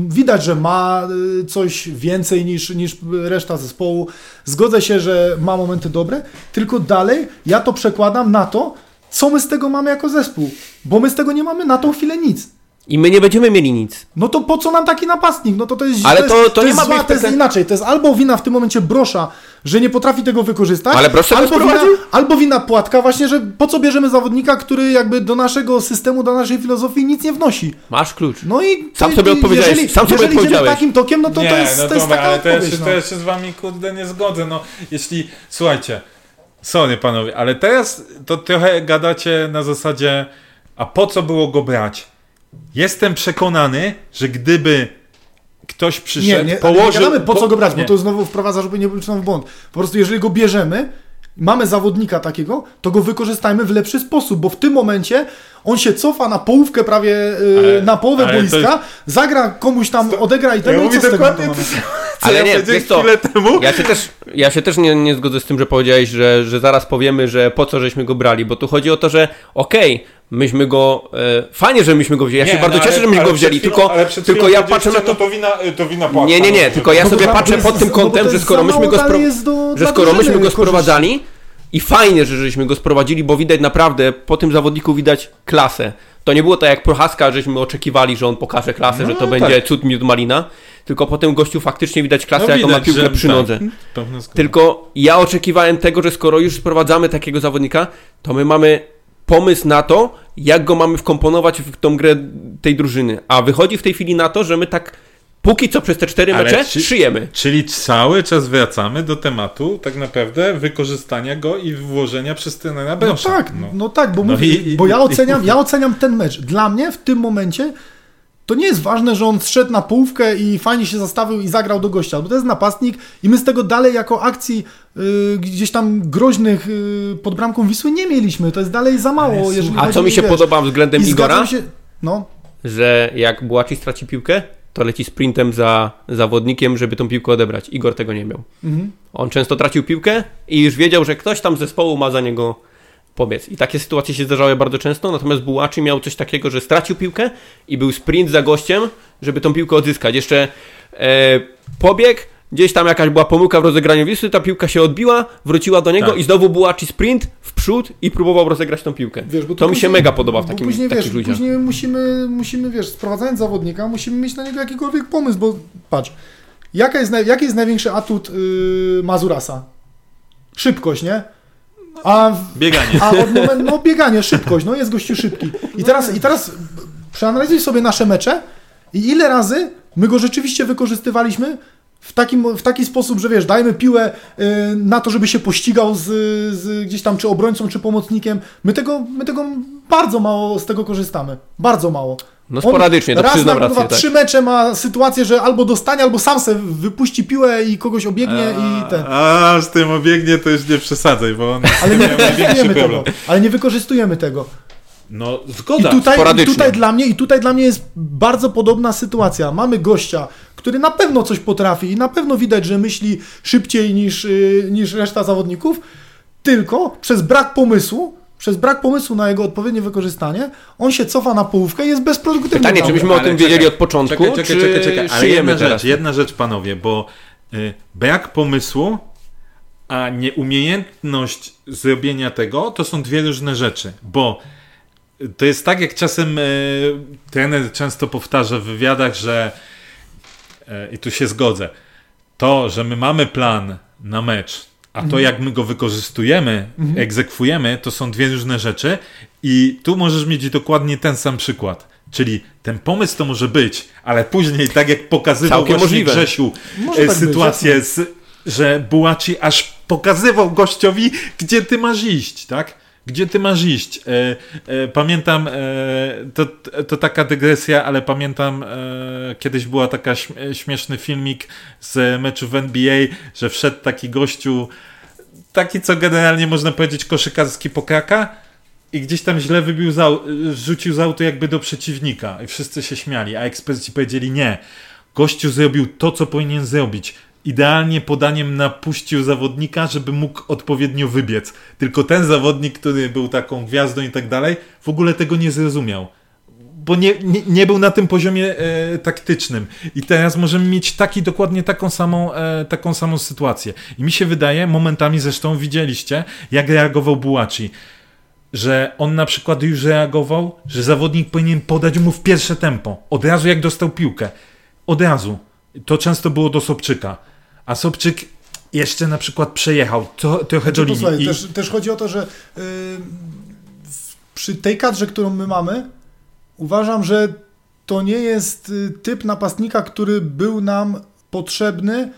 widać, że ma y, coś więcej niż, niż reszta zespołu. Zgodzę się, że ma momenty dobre, tylko dalej ja to przekładam na to, co my z tego mamy jako zespół. Bo my z tego nie mamy na tą chwilę nic. I my nie będziemy mieli nic. No to po co nam taki napastnik? No to to jest Ale to, to- jest, to nie jest ma zła, to jest inaczej. To jest albo wina w tym momencie Brosza, że nie potrafi tego wykorzystać, Ale Brosz albo, wina, albo wina Płatka właśnie, że po co bierzemy zawodnika, który jakby do naszego systemu, do naszej filozofii nic nie wnosi. Masz klucz. No i Sam sobie odpowiedziałeś, Jeżeli, sam sobie jeżeli odpowiedziałeś. takim tokiem, no to nie, to jest, no to jest dobra, taka ale to ja, odpowiedź. się, no. to ja się z wami kurde nie zgodzę. No, jeśli, słuchajcie, sorry panowie, ale teraz to trochę gadacie na zasadzie, a po co było go brać? Jestem przekonany, że gdyby ktoś przyszedł, Nie, nie, położył... nie gadamy po co go brać, nie. bo to znowu wprowadza, żeby nie był w błąd. Po prostu jeżeli go bierzemy, mamy zawodnika takiego, to go wykorzystajmy w lepszy sposób, bo w tym momencie on się cofa na połówkę prawie, yy, Ale- na połowę boiska, zagra komuś tam, odegra i Ja tego, i mówię co z tego to Ale ja nie, wiesz co, chwilę temu. Ja się też, ja się też nie, nie zgodzę z tym, że powiedziałeś, że, że zaraz powiemy, że po co żeśmy go brali, bo tu chodzi o to, że okej, myśmy go, e, fajnie, że myśmy go wzięli, ja się Nie, bardzo no, cieszę, ale- że myśmy go wzięli, chwilą- tylko, tylko ja patrzę na powiedzieliście, to... No to wina, to wina Płachta, Nie, nie, nie, no, tylko ja No sobie patrzę pod tym no kątem, że skoro myśmy go, spro... że skoro myśmy go sprowadzali i fajnie, że żeśmy go sprowadzili, bo widać naprawdę, po tym zawodniku widać klasę. To nie było tak jak Prochaska, żeśmy oczekiwali, że on pokaże klasę, No, że to tak. będzie cud miód malina, tylko po tym gościu faktycznie widać klasę, No jaką ma piłkę że- przy tak. nodze. Zgoda. Tylko ja oczekiwałem tego, że skoro już sprowadzamy takiego zawodnika, to my mamy pomysł na to, jak go mamy wkomponować w tą grę tej drużyny. A wychodzi w tej chwili na to, że my tak póki co przez te cztery Ale mecze czy- szyjemy. Czyli cały czas wracamy do tematu tak naprawdę wykorzystania go i włożenia przez trenera No Brosza. tak, no. tak, bo, No mówię, i- i- bo ja, i- oceniam, ja oceniam ten mecz. Dla mnie w tym momencie to nie jest ważne, że on zszedł na połówkę i fajnie się zastawił i zagrał do gościa, bo to jest napastnik i my z tego dalej jako akcji y, gdzieś tam groźnych y, pod bramką Wisły nie mieliśmy. To jest dalej za mało, jeżeli A co mi się wiesz, podoba względem i Igora? Się, no, Że jak Bułaci straci piłkę, to leci sprintem za zawodnikiem, żeby tą piłkę odebrać. Igor tego nie miał. mhm. On często tracił piłkę i już wiedział, że ktoś tam z zespołu ma za niego pobiec. I takie sytuacje się zdarzały bardzo często, natomiast Bułaczy miał coś takiego, że stracił piłkę i był sprint za gościem, żeby tą piłkę odzyskać. Jeszcze e, pobieg, gdzieś tam jakaś była pomyłka w rozegraniu Wisły, ta piłka się odbiła, wróciła do niego Tak. i znowu Bułaczy sprint w przód i próbował rozegrać tą piłkę. Wiesz, bo to mi się później- mega podoba w takim, później, takich wiesz, ludziach. Później musimy, musimy, wiesz, sprowadzając zawodnika, musimy mieć na niego jakikolwiek pomysł, bo patrz, jaka jest, jaki jest największy atut yy, Mazurasa? Szybkość, nie? A, Bieganie. a od momentu, no bieganie, szybkość, no jest gościu szybki. I teraz, i teraz przeanalizuj sobie nasze mecze i ile razy my go rzeczywiście wykorzystywaliśmy w, takim, w taki sposób, że wiesz, dajmy piłę y, na to, żeby się pościgał z, z gdzieś tam czy obrońcą, czy pomocnikiem. My tego, my tego bardzo mało z tego korzystamy. Bardzo mało. No sporadycznie, to raz przyznam na rację. Tak. trzy mecze ma sytuację, że albo dostanie, albo sam se wypuści piłę i kogoś obiegnie i ten. A, z tym obiegnie to już nie przesadzaj, bo on Ale nie tego. Ale nie wykorzystujemy tego. No, I zgoda. tutaj, i tutaj dla mnie i tutaj dla mnie jest bardzo podobna sytuacja. Mamy gościa, który na pewno coś potrafi i na pewno widać, że myśli szybciej niż, yy, niż reszta zawodników, tylko przez brak pomysłu, przez brak pomysłu na jego odpowiednie wykorzystanie, on się cofa na połówkę i jest bezproduktywny. Pytanie, czy myśmy o tym czekaj, wiedzieli od początku, Czekaj, czekaj, czy czekaj, czekaj. Ale szyjemy jedna teraz? rzecz, jedna rzecz, panowie, bo y, brak pomysłu, a nieumiejętność zrobienia tego, to są dwie różne rzeczy, bo to jest tak, jak czasem y, trener często powtarza w wywiadach, że y, i tu się zgodzę, to, że my mamy plan na mecz, a to jak my go wykorzystujemy, egzekwujemy, to są dwie różne rzeczy i tu możesz mieć dokładnie ten sam przykład. Czyli ten pomysł to może być, ale później, tak jak pokazywał Całkiem właśnie możliwe. Grzesiu, Może e, tak być, sytuację, z, że Bułaci aż pokazywał gościowi, gdzie ty masz iść, tak? Gdzie ty masz iść? E, e, pamiętam, e, to, to taka dygresja, ale pamiętam, e, kiedyś była taka śm- śmieszny filmik z meczu w NBA, że wszedł taki gościu, taki co generalnie można powiedzieć koszykarski pokraka i gdzieś tam źle wybił z au- rzucił z auto jakby do przeciwnika i wszyscy się śmiali, a eksperci powiedzieli nie. Gościu zrobił to, co powinien zrobić. Idealnie podaniem napuścił zawodnika, żeby mógł odpowiednio wybiec. Tylko ten zawodnik, który był taką gwiazdą i tak dalej, w ogóle tego nie zrozumiał. Bo nie, nie, nie był na tym poziomie e, taktycznym. I teraz możemy mieć taki, dokładnie taką samą, e, taką samą sytuację. I mi się wydaje, momentami zresztą widzieliście, jak reagował Bułaci że on na przykład już reagował, że zawodnik powinien podać mu w pierwsze tempo. Od razu jak dostał piłkę. Od razu. To często było do Sobczyka. A Sobczyk jeszcze na przykład przejechał to, trochę do Znaczy, linii. posłuchaj, I, też, też chodzi o to, że yy, przy tej kadrze, którą my mamy, uważam, że to nie jest y, typ napastnika, który był nam potrzebny.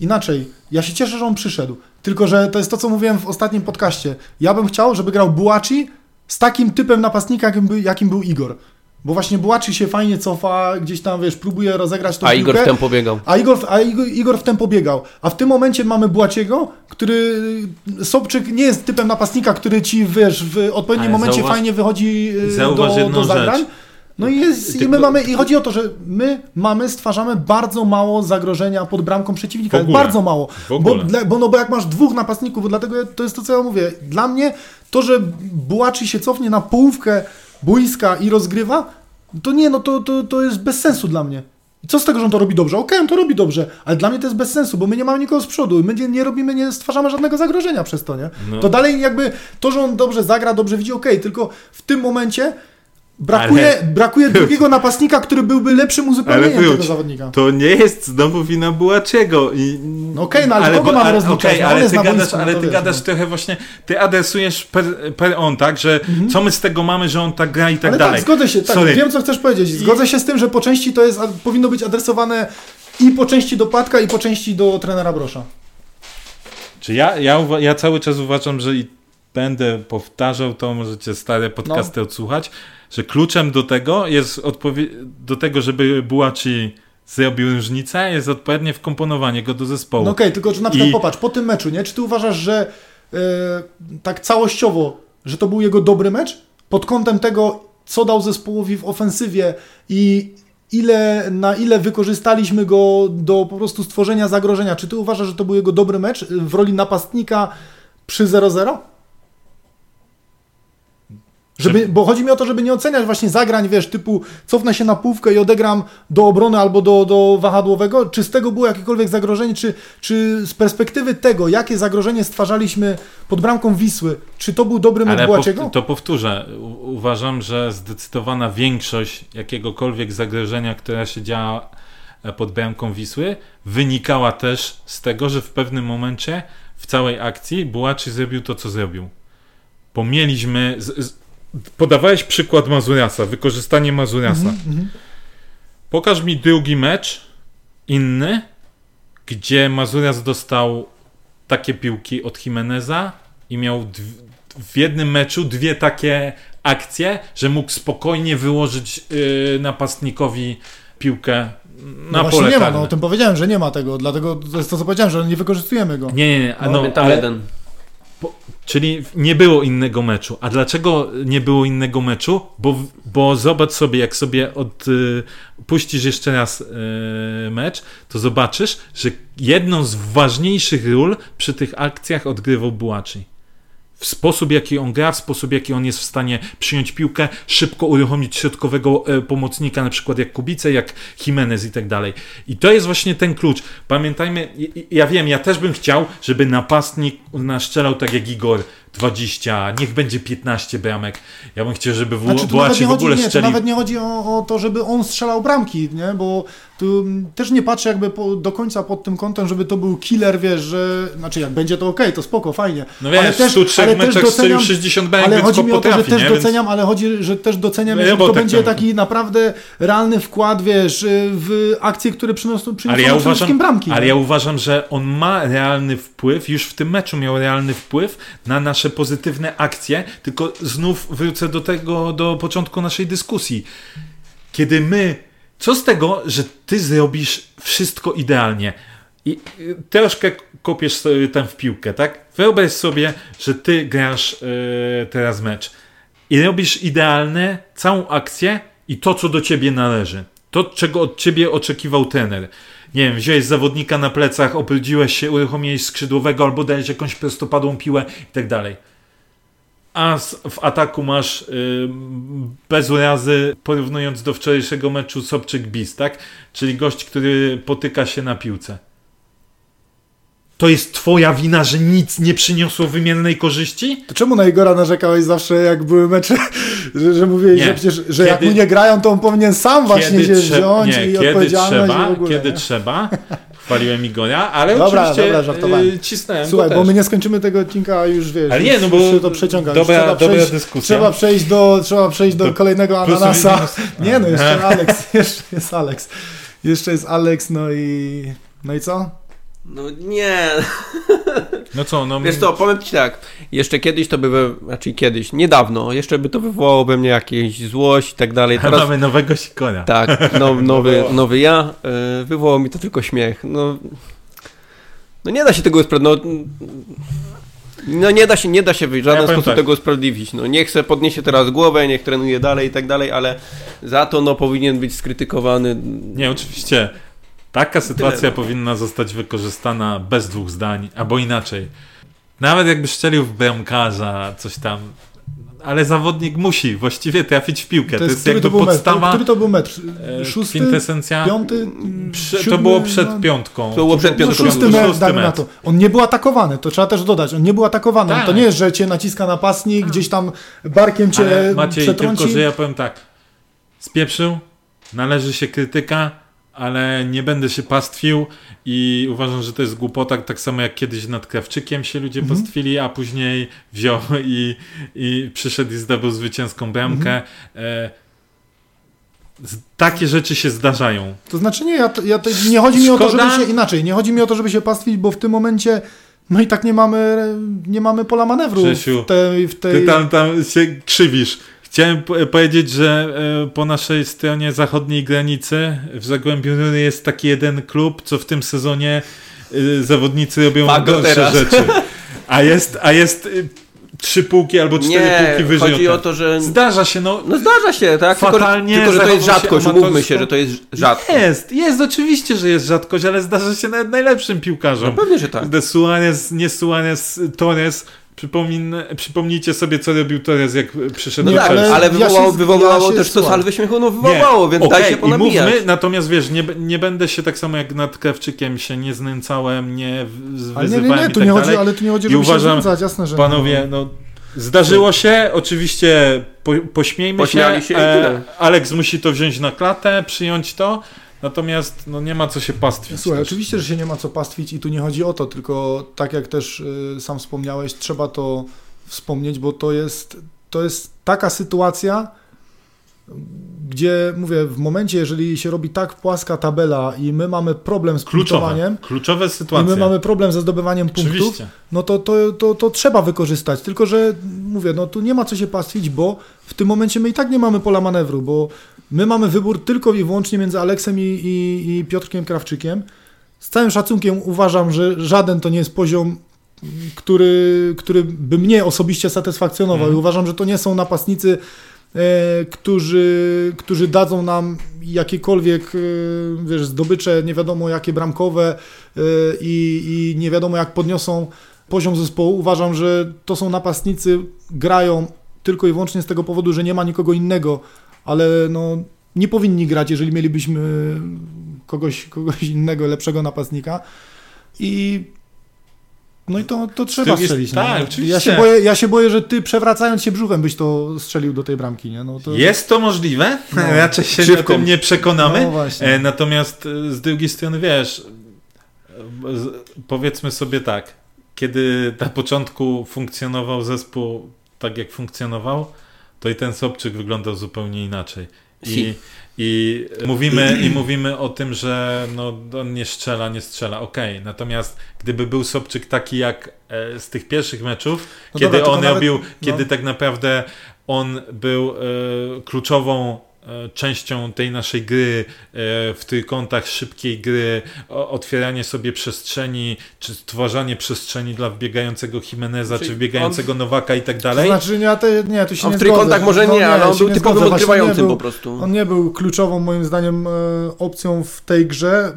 Inaczej, ja się cieszę, że on przyszedł. Tylko, że to jest to, co mówiłem w ostatnim podcaście. Ja bym chciał, żeby grał Bułaci z takim typem napastnika, jakim był, jakim był Igor. Bo właśnie Bułaci się fajnie cofa, gdzieś tam, wiesz, próbuje rozegrać tą A Igor piłkę. w tempo biegał. A Igor, a Igor, Igor w tempo biegał. A w tym momencie mamy Błaciego, który Sobczyk nie jest typem napastnika, który ci wiesz, w odpowiednim Ale momencie zauważ- fajnie wychodzi y, zauważ do, do zagrań. rzecz. No i, jest, i Tylko- my mamy, i chodzi o to, że my mamy, stwarzamy bardzo mało zagrożenia pod bramką przeciwnika. Bardzo mało. W Bo, bo, no, bo jak masz dwóch napastników, dlatego to jest to, co ja mówię. Dla mnie to, że Bułaczy się cofnie na połówkę boiska i rozgrywa, to nie, no to, to, to jest bez sensu dla mnie. I co z tego, że on to robi dobrze? Okej, on to robi dobrze, ale dla mnie to jest bez sensu, bo my nie mamy nikogo z przodu, my nie, nie robimy, nie stwarzamy żadnego zagrożenia przez to, nie? No. To dalej jakby to, że on dobrze zagra, dobrze widzi, okej, tylko w tym momencie brakuje, Ale- brakuje drugiego napastnika, który byłby lepszym uzupełnieniem Ale tego zawodnika. To nie jest znowu wina Bułaczego. I... No okej, no ale kogo bo- mamy ale- rozliczać? okej, No ale ty gadasz, no ale to ty wiesz, gadasz no. trochę właśnie, ty adresujesz per, per on, tak, że co my z tego mamy, że on tak gra i tak Mhm. Ale dalej. tak, zgodzę się, tak, Sorry. wiem co chcesz powiedzieć. Zgodzę się z tym, że po części to jest, powinno być adresowane i po części do Płatka, i po części do trenera Brosza. Czy ja, ja, ja cały czas uważam, że i będę powtarzał to, możecie stare podcasty odsłuchać, że kluczem do tego jest do tego, żeby Bułaci zrobił różnicę, jest odpowiednie wkomponowanie go do zespołu. No okej, tylko że na przykład I- popatrz, po tym meczu, nie? Czy ty uważasz, że e, tak całościowo, że to był jego dobry mecz? Pod kątem tego, co dał zespołowi w ofensywie i ile, na ile wykorzystaliśmy go do po prostu stworzenia zagrożenia. Czy ty uważasz, że to był jego dobry mecz w roli napastnika przy 0-0? Żeby, bo chodzi mi o to, żeby nie oceniać właśnie zagrań, wiesz, typu cofnę się na półkę i odegram do obrony albo do, do wahadłowego, czy z tego było jakiekolwiek zagrożenie, czy, czy z perspektywy tego, jakie zagrożenie stwarzaliśmy pod bramką Wisły, czy to był dobry mecz pow- to powtórzę. U- uważam, że zdecydowana większość jakiegokolwiek zagrożenia, które się działa e, pod bramką Wisły, wynikała też z tego, że w pewnym momencie w całej akcji Bułaczy zrobił to, co zrobił. Bo mieliśmy... Z, z, podawałeś przykład Mazuriasa, wykorzystanie Mazuriasa. Mhm, mhm. Pokaż mi drugi mecz inny, gdzie Mazurias dostał takie piłki od Jimeneza i miał dw- w jednym meczu dwie takie akcje, że mógł spokojnie wyłożyć yy, napastnikowi piłkę No na właśnie pole nie ma, no o tym powiedziałem, że nie ma tego, dlatego to jest to, co powiedziałem, że nie wykorzystujemy go. Nie, nie, nie. a No, No, ale, jeden. Czyli nie było innego meczu. A dlaczego nie było innego meczu? Bo, bo zobacz sobie, jak sobie od, y, puścisz jeszcze raz y, mecz, to zobaczysz, że jedną z ważniejszych ról przy tych akcjach odgrywał Bułaczy. W sposób, jaki on gra, w sposób, jaki on jest w stanie przyjąć piłkę, szybko uruchomić środkowego e, pomocnika, na przykład jak Kubice, jak Jimenez i tak dalej. I to jest właśnie ten klucz. Pamiętajmy, ja wiem, ja też bym chciał, żeby napastnik naszczelał tak jak Igor 20, niech będzie 15 bramek. Ja bym chciał, żeby w, Znaczy, tu nie w chodzi, ogóle nie, tu strzelił. nawet nie chodzi o, o to, żeby on strzelał bramki, nie? bo tu mm, też nie patrzę jakby po, do końca pod tym kątem, żeby to był killer, wiesz, że, znaczy jak będzie to okej, to spoko, fajnie. No wiesz, w 103 meczach strzelił 60 bramek, ale chodzi mi o to, że też nie? Więc- doceniam, ale chodzi, że też doceniam, No, bo to tak będzie tam- taki naprawdę realny wkład, wiesz, w akcje, które przyniosą, przyniosą Ale ja, uważam, bramki. ale nie? ja uważam, że on ma realny wpływ, już w tym meczu miał realny wpływ na nasze pozytywne akcje, tylko znów wrócę do tego, do początku naszej dyskusji. Kiedy my, co z tego, że ty zrobisz wszystko idealnie i y, troszkę kopiesz tam w piłkę, tak? Wyobraź sobie, że ty grasz y, teraz mecz i robisz idealne całą akcję i to, co do ciebie należy. To, czego od ciebie oczekiwał trener. Nie wiem, wziąłeś zawodnika na plecach, obrudziłeś się, uruchomiłeś skrzydłowego albo dałeś jakąś prostopadłą piłę i tak dalej. A w ataku masz y, bez urazy, porównując do wczorajszego meczu Sobczyk Bis, tak? Czyli gość, który potyka się na piłce. To jest twoja wina, że nic nie przyniosło wymiennej korzyści? To czemu na Igora narzekałeś zawsze, jak były mecze, że, że mówiłeś, Nie. że przecież, że jak Kiedy- mu nie grają, to on powinien sam właśnie się wziąć nie, i kiedy odpowiedzialność trzeba, i ogóle. kiedy nie? trzeba. Chwaliłem Igora, ale Dobra, oczywiście dobra, żartowałem. y, cisnąłem Słuchaj, bo my nie skończymy tego odcinka, a już wiesz, Ale nie, no bo się to przeciąga. Dobra- trzeba dobra przejść, dyskusja. Trzeba przejść do, trzeba przejść do Do kolejnego ananasa. Nie no, jeszcze Alex, jeszcze jest Alex. Jeszcze jest Alex, no i... No i co? No nie. No co, no... Wiesz co, powiem ci tak, jeszcze kiedyś to by, we, znaczy kiedyś, niedawno, jeszcze by to wywołało we mnie jakieś złość i tak dalej. Teraz... Mamy nowego sikonia. Tak, no, nowy, nowy ja, yy, wywołał mi to tylko śmiech. No, no nie da się tego usprawiedliwić, no, no nie da się, nie da się w żaden ja sposób tak. tego usprawiedliwić. No niech se podniesie teraz głowę, niech trenuje dalej i tak dalej, ale za to no powinien być skrytykowany. Nie, oczywiście. Taka sytuacja Tyle. powinna zostać wykorzystana bez dwóch zdań, albo inaczej. Nawet jakby szczelił w bramkarza, coś tam, ale zawodnik musi właściwie trafić w piłkę. To jest, to jest jakby to podstawa. Metr, który to był metr? E, Szósty? Kwintesencja? Piąty? Prze, siódmy, to było przed no, piątką. To było przed piątką. No, szósty metr, dajmy na to. On nie był atakowany, to trzeba też dodać. On nie był atakowany. Tak. To nie jest, że cię naciska napastnik, tak. gdzieś tam barkiem cię ale Maciej, przetrąci. tylko że ja powiem tak. Spieprzył, należy się krytyka, ale nie będę się pastwił i uważam, że to jest głupota, tak samo jak kiedyś nad Krawczykiem się ludzie mhm. pastwili, a później wziął i, i przyszedł i zdobył zwycięską bramkę. Mhm. E, takie rzeczy się zdarzają. To znaczy nie, ja, ja nie chodzi mi Szkoda. o to, żeby się inaczej, nie chodzi mi o to, żeby się pastwić, bo w tym momencie no i tak nie mamy, nie mamy pola manewru Grzesiu, w tej, w tej... Ty tam, tam się krzywisz. Chciałem powiedzieć, że e, po naszej stronie zachodniej granicy w Zagłębiu jest taki jeden klub, co w tym sezonie e, zawodnicy robią gorsze rzeczy. A jest, a jest e, trzy półki albo cztery nie, półki wyżej. chodzi o to, że... Zdarza się, no... No zdarza się, tak? Fatalnie tylko, tylko że to jest rzadkość, umówmy się, że to jest rzadkość. Jest, jest, oczywiście, że jest rzadkość, ale zdarza się nawet najlepszym piłkarzom. No pewnie, że tak. De Suarez, nie Suarez, Torres Przypomin, przypomnijcie sobie, co robił Torres, jak przyszedł no do tak, ale, ale wywołało, ja się, wywołało ja też to salwy śmiechu, no wywołało, nie. więc okay, daj się ponabijać. I mówmy, natomiast wiesz, nie, nie będę się tak samo jak nad Krawczykiem się nie znęcałem, nie wyzywałem ale nie, nie, nie, tu tak nie chodzi, ale tu nie chodzi, żeby I uważam, się znęcać, jasne, że Panowie, no Zdarzyło się, oczywiście po, pośmiejmy Pośmiali się. się e, Alex musi to wziąć na klatę, przyjąć to. Natomiast no, nie ma co się pastwić. Słuchaj, też. oczywiście, że się nie ma co pastwić i tu nie chodzi o to, tylko tak jak też y, sam wspomniałeś, trzeba to wspomnieć, bo to jest, to jest taka sytuacja, gdzie mówię, w momencie, jeżeli się robi tak płaska tabela i my mamy problem z kluczowaniem, kluczowe sytuacje. I my mamy problem ze zdobywaniem punktów, Oczywiście. no to, to, to, to trzeba wykorzystać. Tylko, że mówię, no tu nie ma co się pastwić, bo w tym momencie my i tak nie mamy pola manewru, bo my mamy wybór tylko i wyłącznie między Aleksem i, i, i Piotrkiem Krawczykiem. Z całym szacunkiem uważam, że żaden to nie jest poziom który, który by mnie osobiście satysfakcjonował. Mm. I uważam, że to nie są napastnicy, którzy, którzy dadzą nam jakiekolwiek e, wiesz, zdobycze, nie wiadomo jakie bramkowe e, i, i nie wiadomo jak podniosą poziom zespołu. Uważam, że to są napastnicy, grają tylko i wyłącznie z tego powodu, że nie ma nikogo innego, ale no, nie powinni grać, jeżeli mielibyśmy kogoś, kogoś innego, lepszego napastnika. I no i to, to trzeba strzelić. Tak, no. oczywiście. Ja się, boję, ja się boję, że ty przewracając się brzuchem byś to strzelił do tej bramki. Nie? No to... Jest to możliwe, no. raczej się o tym nie przekonamy. No e, natomiast e, z drugiej strony wiesz, powiedzmy sobie tak, kiedy na początku funkcjonował zespół tak jak funkcjonował, to i ten Sobczyk wyglądał zupełnie inaczej. I, i mówimy, I mówimy o tym, że no, on nie strzela, nie strzela. Okej, okay. natomiast gdyby był Sobczyk taki jak e, z tych pierwszych meczów, no kiedy dobra, on robił, nawet, no. kiedy tak naprawdę on był e, kluczową częścią tej naszej gry e, w trójkątach szybkiej gry, otwieranie sobie przestrzeni, czy stwarzanie przestrzeni dla wbiegającego Jimeneza, Czyli czy wbiegającego on... Nowaka i tak dalej. To znaczy, nie, te, nie, tu się on nie w trójkątach może no, nie, ale on był typowym odgrywającym po prostu. On nie był kluczową moim zdaniem e, opcją w tej grze.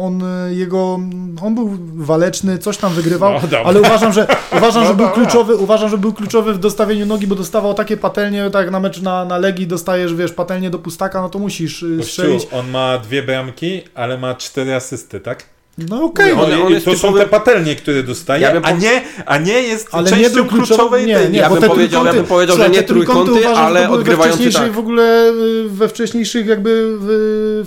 On jego, on był waleczny, coś tam wygrywał, no, ale uważam, że uważam, no, że był kluczowy, uważam, że był kluczowy w dostawieniu nogi, bo dostawał takie patelnie, tak na mecz na, na Legii dostajesz, wiesz, patelnie do pustaka, no to musisz y, Kościół, strzelić. on ma dwie bramki, ale ma cztery asysty, tak? No okej. Okay. On to typowy... są te patelnie, które dostaje, ja a, nie, a nie jest ale częścią nie kluczowej nie, nie, ja, bym powiedział, ja bym powiedział, że nie trójkąty, uważam, ale odgrywający tak. w ogóle y, we wcześniejszych jakby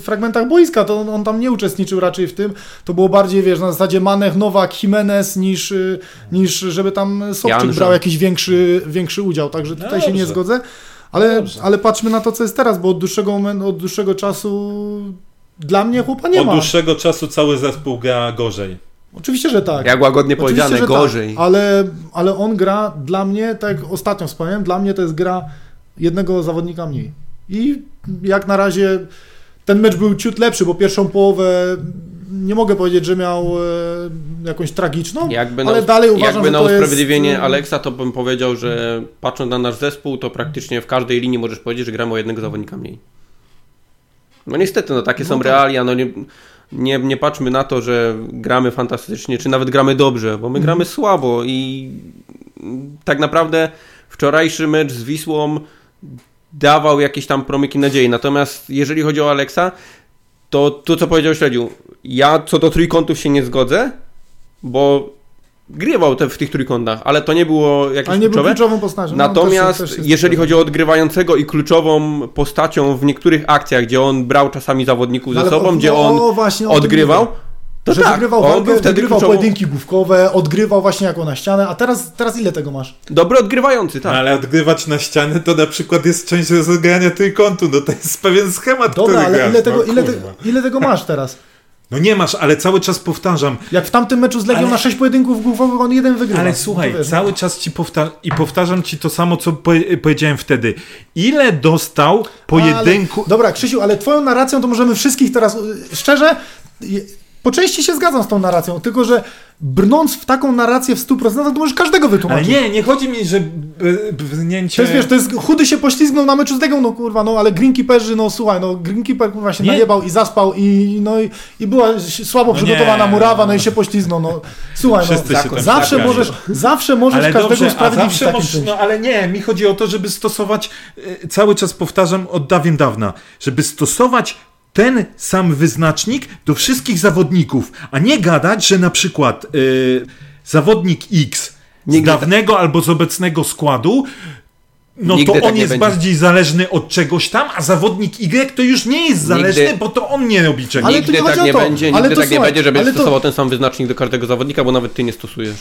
fragmentach boiska, to on, on, tam nie uczestniczył raczej w tym. To było bardziej, wiesz, na zasadzie Manech, Nowak, Jimenez, niż, y, niż żeby tam Sobczyk brał jakiś większy, większy udział, także tutaj no się nie zgodzę. Ale, ale patrzmy na to, co jest teraz, bo od dłuższego, momentu, od dłuższego czasu dla mnie chłopa nie od ma. Od dłuższego czasu cały zespół gra gorzej. Oczywiście, że tak. Jak łagodnie Oczywiście, powiedziane, że gorzej. Tak, ale, ale on gra dla mnie, tak jak ostatnio wspomniałem, dla mnie to jest gra jednego zawodnika mniej. I jak na razie ten mecz był ciut lepszy, bo pierwszą połowę nie mogę powiedzieć, że miał e, jakąś tragiczną, Jakby na, ale dalej uważam, jakby że na usprawiedliwienie jest... Aleksa, to bym powiedział, że patrząc na nasz zespół, to praktycznie w każdej linii możesz powiedzieć, że gramy o jednego zawodnika mniej. No niestety, no takie No są tak. realia, no nie, nie, nie patrzmy na to, że gramy fantastycznie, czy nawet gramy dobrze, bo my Mhm. gramy słabo i tak naprawdę wczorajszy mecz z Wisłą dawał jakieś tam promyki nadziei, natomiast jeżeli chodzi o Aleksa, to to co powiedział Śledziu, ja co do trójkątów się nie zgodzę, bo grywał te, w tych trójkątach, ale to nie było jakieś Ale nie był kluczowe. kluczową postacią. No, Natomiast też- też jest jeżeli chodzi o odgrywającego i kluczową postacią w niektórych akcjach, gdzie on brał czasami zawodników No ze sobą, o- gdzie o- on o, właśnie odgrywał, to że tak, wygrywał walkę, wygrywał kluczową... pojedynki główkowe, odgrywał właśnie jako na ścianę, a teraz, teraz ile tego masz? Dobry odgrywający, tak. No, ale odgrywać na ścianę to na przykład jest część rozegrania trójkątu, no to jest pewien schemat, Dobra, który ale grasz, ile tego, no, ile, te, ile tego masz teraz? No nie masz, ale cały czas powtarzam. Jak w tamtym meczu z Legią Ale- na 6 pojedynków główkowych on jeden wygrywa. Ale No słuchaj, wiesz, cały czas ci powtarzam i powtarzam ci to samo, co powie- powiedziałem wtedy. Ile dostał pojedynku... Ale, dobra, Krzysiu, ale twoją narracją to możemy wszystkich teraz, y, szczerze, y, po części się zgadzam z tą narracją, tylko że brnąc w taką narrację w 100%, to możesz każdego Ale wytłumaczyć. nie, nie chodzi mi, że brnięcie... To jest, wiesz, to jest, chudy się poślizgnął na meczu z Legą, no kurwa, no ale greenkeeperzy, no słuchaj, no greenkeeper kurwa się Nie. najebał i zaspał i, no, i, i była słabo No przygotowana nie. murawa, no i się poślizgnął, no słuchaj, Wszyscy no, tam zawsze zgadzają. możesz, zawsze możesz Ale każdego dobrze, usprawiedliwić w zawsze możesz, no ale nie, mi chodzi o to, żeby stosować, e, cały czas powtarzam od dawien dawna, żeby stosować ten sam wyznacznik do wszystkich zawodników, a nie gadać, że na przykład e, zawodnik X z dawnego albo z obecnego składu no Nigdy to tak on nie jest będzie. bardziej zależny od czegoś tam, a zawodnik Y to już nie jest zależny, Nigdy- bo to on nie robi czegoś. Ale Nigdy nie tak o nie to, będzie, ale nigdy to tak nie słuchaj, będzie, żeby to- stosował ten sam wyznacznik do każdego zawodnika, bo nawet ty nie stosujesz.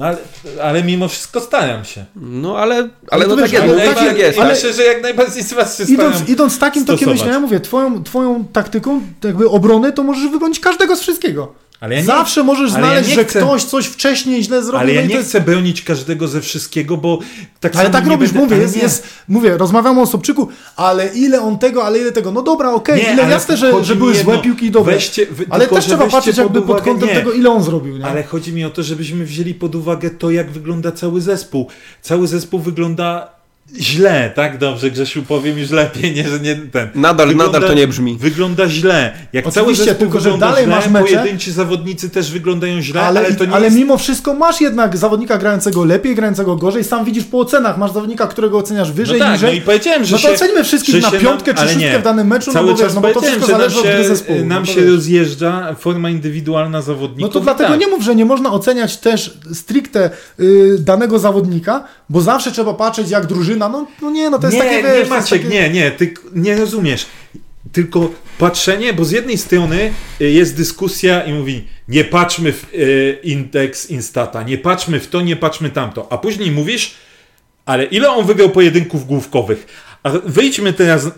No, ale, ale mimo wszystko staram się. No ale, ale, no to tak wiesz, jest, ale no, takie- tak jest. ale- Myślę, że jak najbardziej z was się Idąc, idąc takim tokiem myślenia, mówię, twoją, twoją taktyką jakby obrony, to możesz wybronić każdego z wszystkiego. Ale ja nie- Zawsze możesz ale ja znaleźć, nie że chcę- ktoś coś wcześniej źle zrobił. Ale ja no nie to chcę bronić każdego ze wszystkiego, bo tak Ale tak robisz, będę, mówię, jest, jest, mówię, rozmawiamy o Sobczyku, ale ile on tego, ale ile tego, no dobra, okej, Nie, ile jasne, że, że były złe piłki i dobre, weźcie- wy- ale tylko, też trzeba patrzeć pod jakby pod kątem nie. tego, ile on zrobił, nie? Ale chodzi mi o to, żebyśmy wzięli pod uwagę to, jak wygląda cały zespół. Cały zespół wygląda źle, tak? Dobrze, Grzesiu, powiem już lepiej, nie, że nie ten. Nadal, nadal to nie brzmi. Wygląda źle. Jak cały Oczywiście, zespół tylko że wygląda dalej źle, masz mecze- pojedynczy zawodnicy też wyglądają źle, ale, ale, to nie ale jest... mimo wszystko masz jednak zawodnika grającego lepiej, grającego gorzej, sam widzisz po ocenach, masz zawodnika, którego oceniasz wyżej, no tak, niżej. no i powiedziałem, że No to się, ocenimy wszystkich na piątkę czy szóstkę w danym meczu, no Cały bo wiesz, czas no bo to wszystko że nam zależy od się, gry zespołu. Nam no się wiesz. rozjeżdża forma indywidualna No zawodników. to dlatego tak. nie mów, że nie można oceniać też stricte y, danego zawodnika, bo zawsze trzeba patrzeć jak drużyna, no, no nie, no to jest nie, takie, nie wiesz, jest Maciek, takie... nie, nie, ty nie rozumiesz. Tylko patrzenie, bo z jednej strony y, jest dyskusja i mówi, nie patrzmy w y, indeks Instata, nie patrzmy w to, nie patrzmy tamto. A później mówisz, ale ile on wygrał pojedynków główkowych? A wyjdźmy teraz y,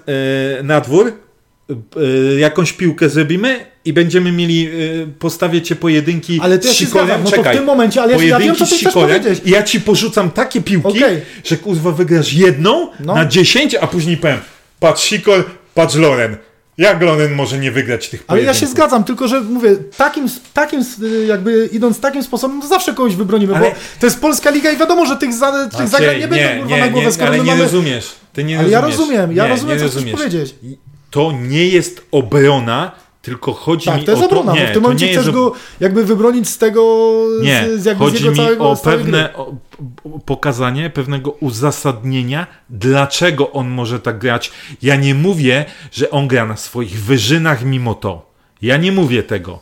na dwór, jakąś piłkę zrobimy i będziemy mieli, y, postawię cię pojedynki Ale ja z Sikorem. no to w Czekaj, tym momencie, ale ja, ja wiem, pojedynki co ty chcesz Sikorem powiedzieć. i ja ci porzucam takie piłki, Okej. że kurwa wygrasz jedną No. na 10, a później powiem, patrz Sikor, patrz Loren. Jak Loren może nie wygrać tych Ale ja pojedynków? się zgadzam, tylko że mówię, takim, takim y, jakby idąc takim sposobem, to zawsze kogoś wybronimy, Ale- bo to jest polska liga i wiadomo, że tych, za, tych Maciej, zagrań nie będą kurwa na głowę, skoro ale my nie mamy... rozumiesz. Ty nie Ale ja rozumiesz. rozumiem, ja nie, rozumiem, nie co chcesz rozumiesz. powiedzieć. To nie jest obrona, tylko chodzi Tak, mi to jest o to... obrona, nie, bo w tym to momencie chcesz jest go jakby wybronić z tego, Nie, z, z, chodzi mi całego o pewne o, pokazanie pewnego uzasadnienia, dlaczego on może tak grać. Ja nie mówię, że on gra na swoich wyżynach mimo to. Ja nie mówię tego.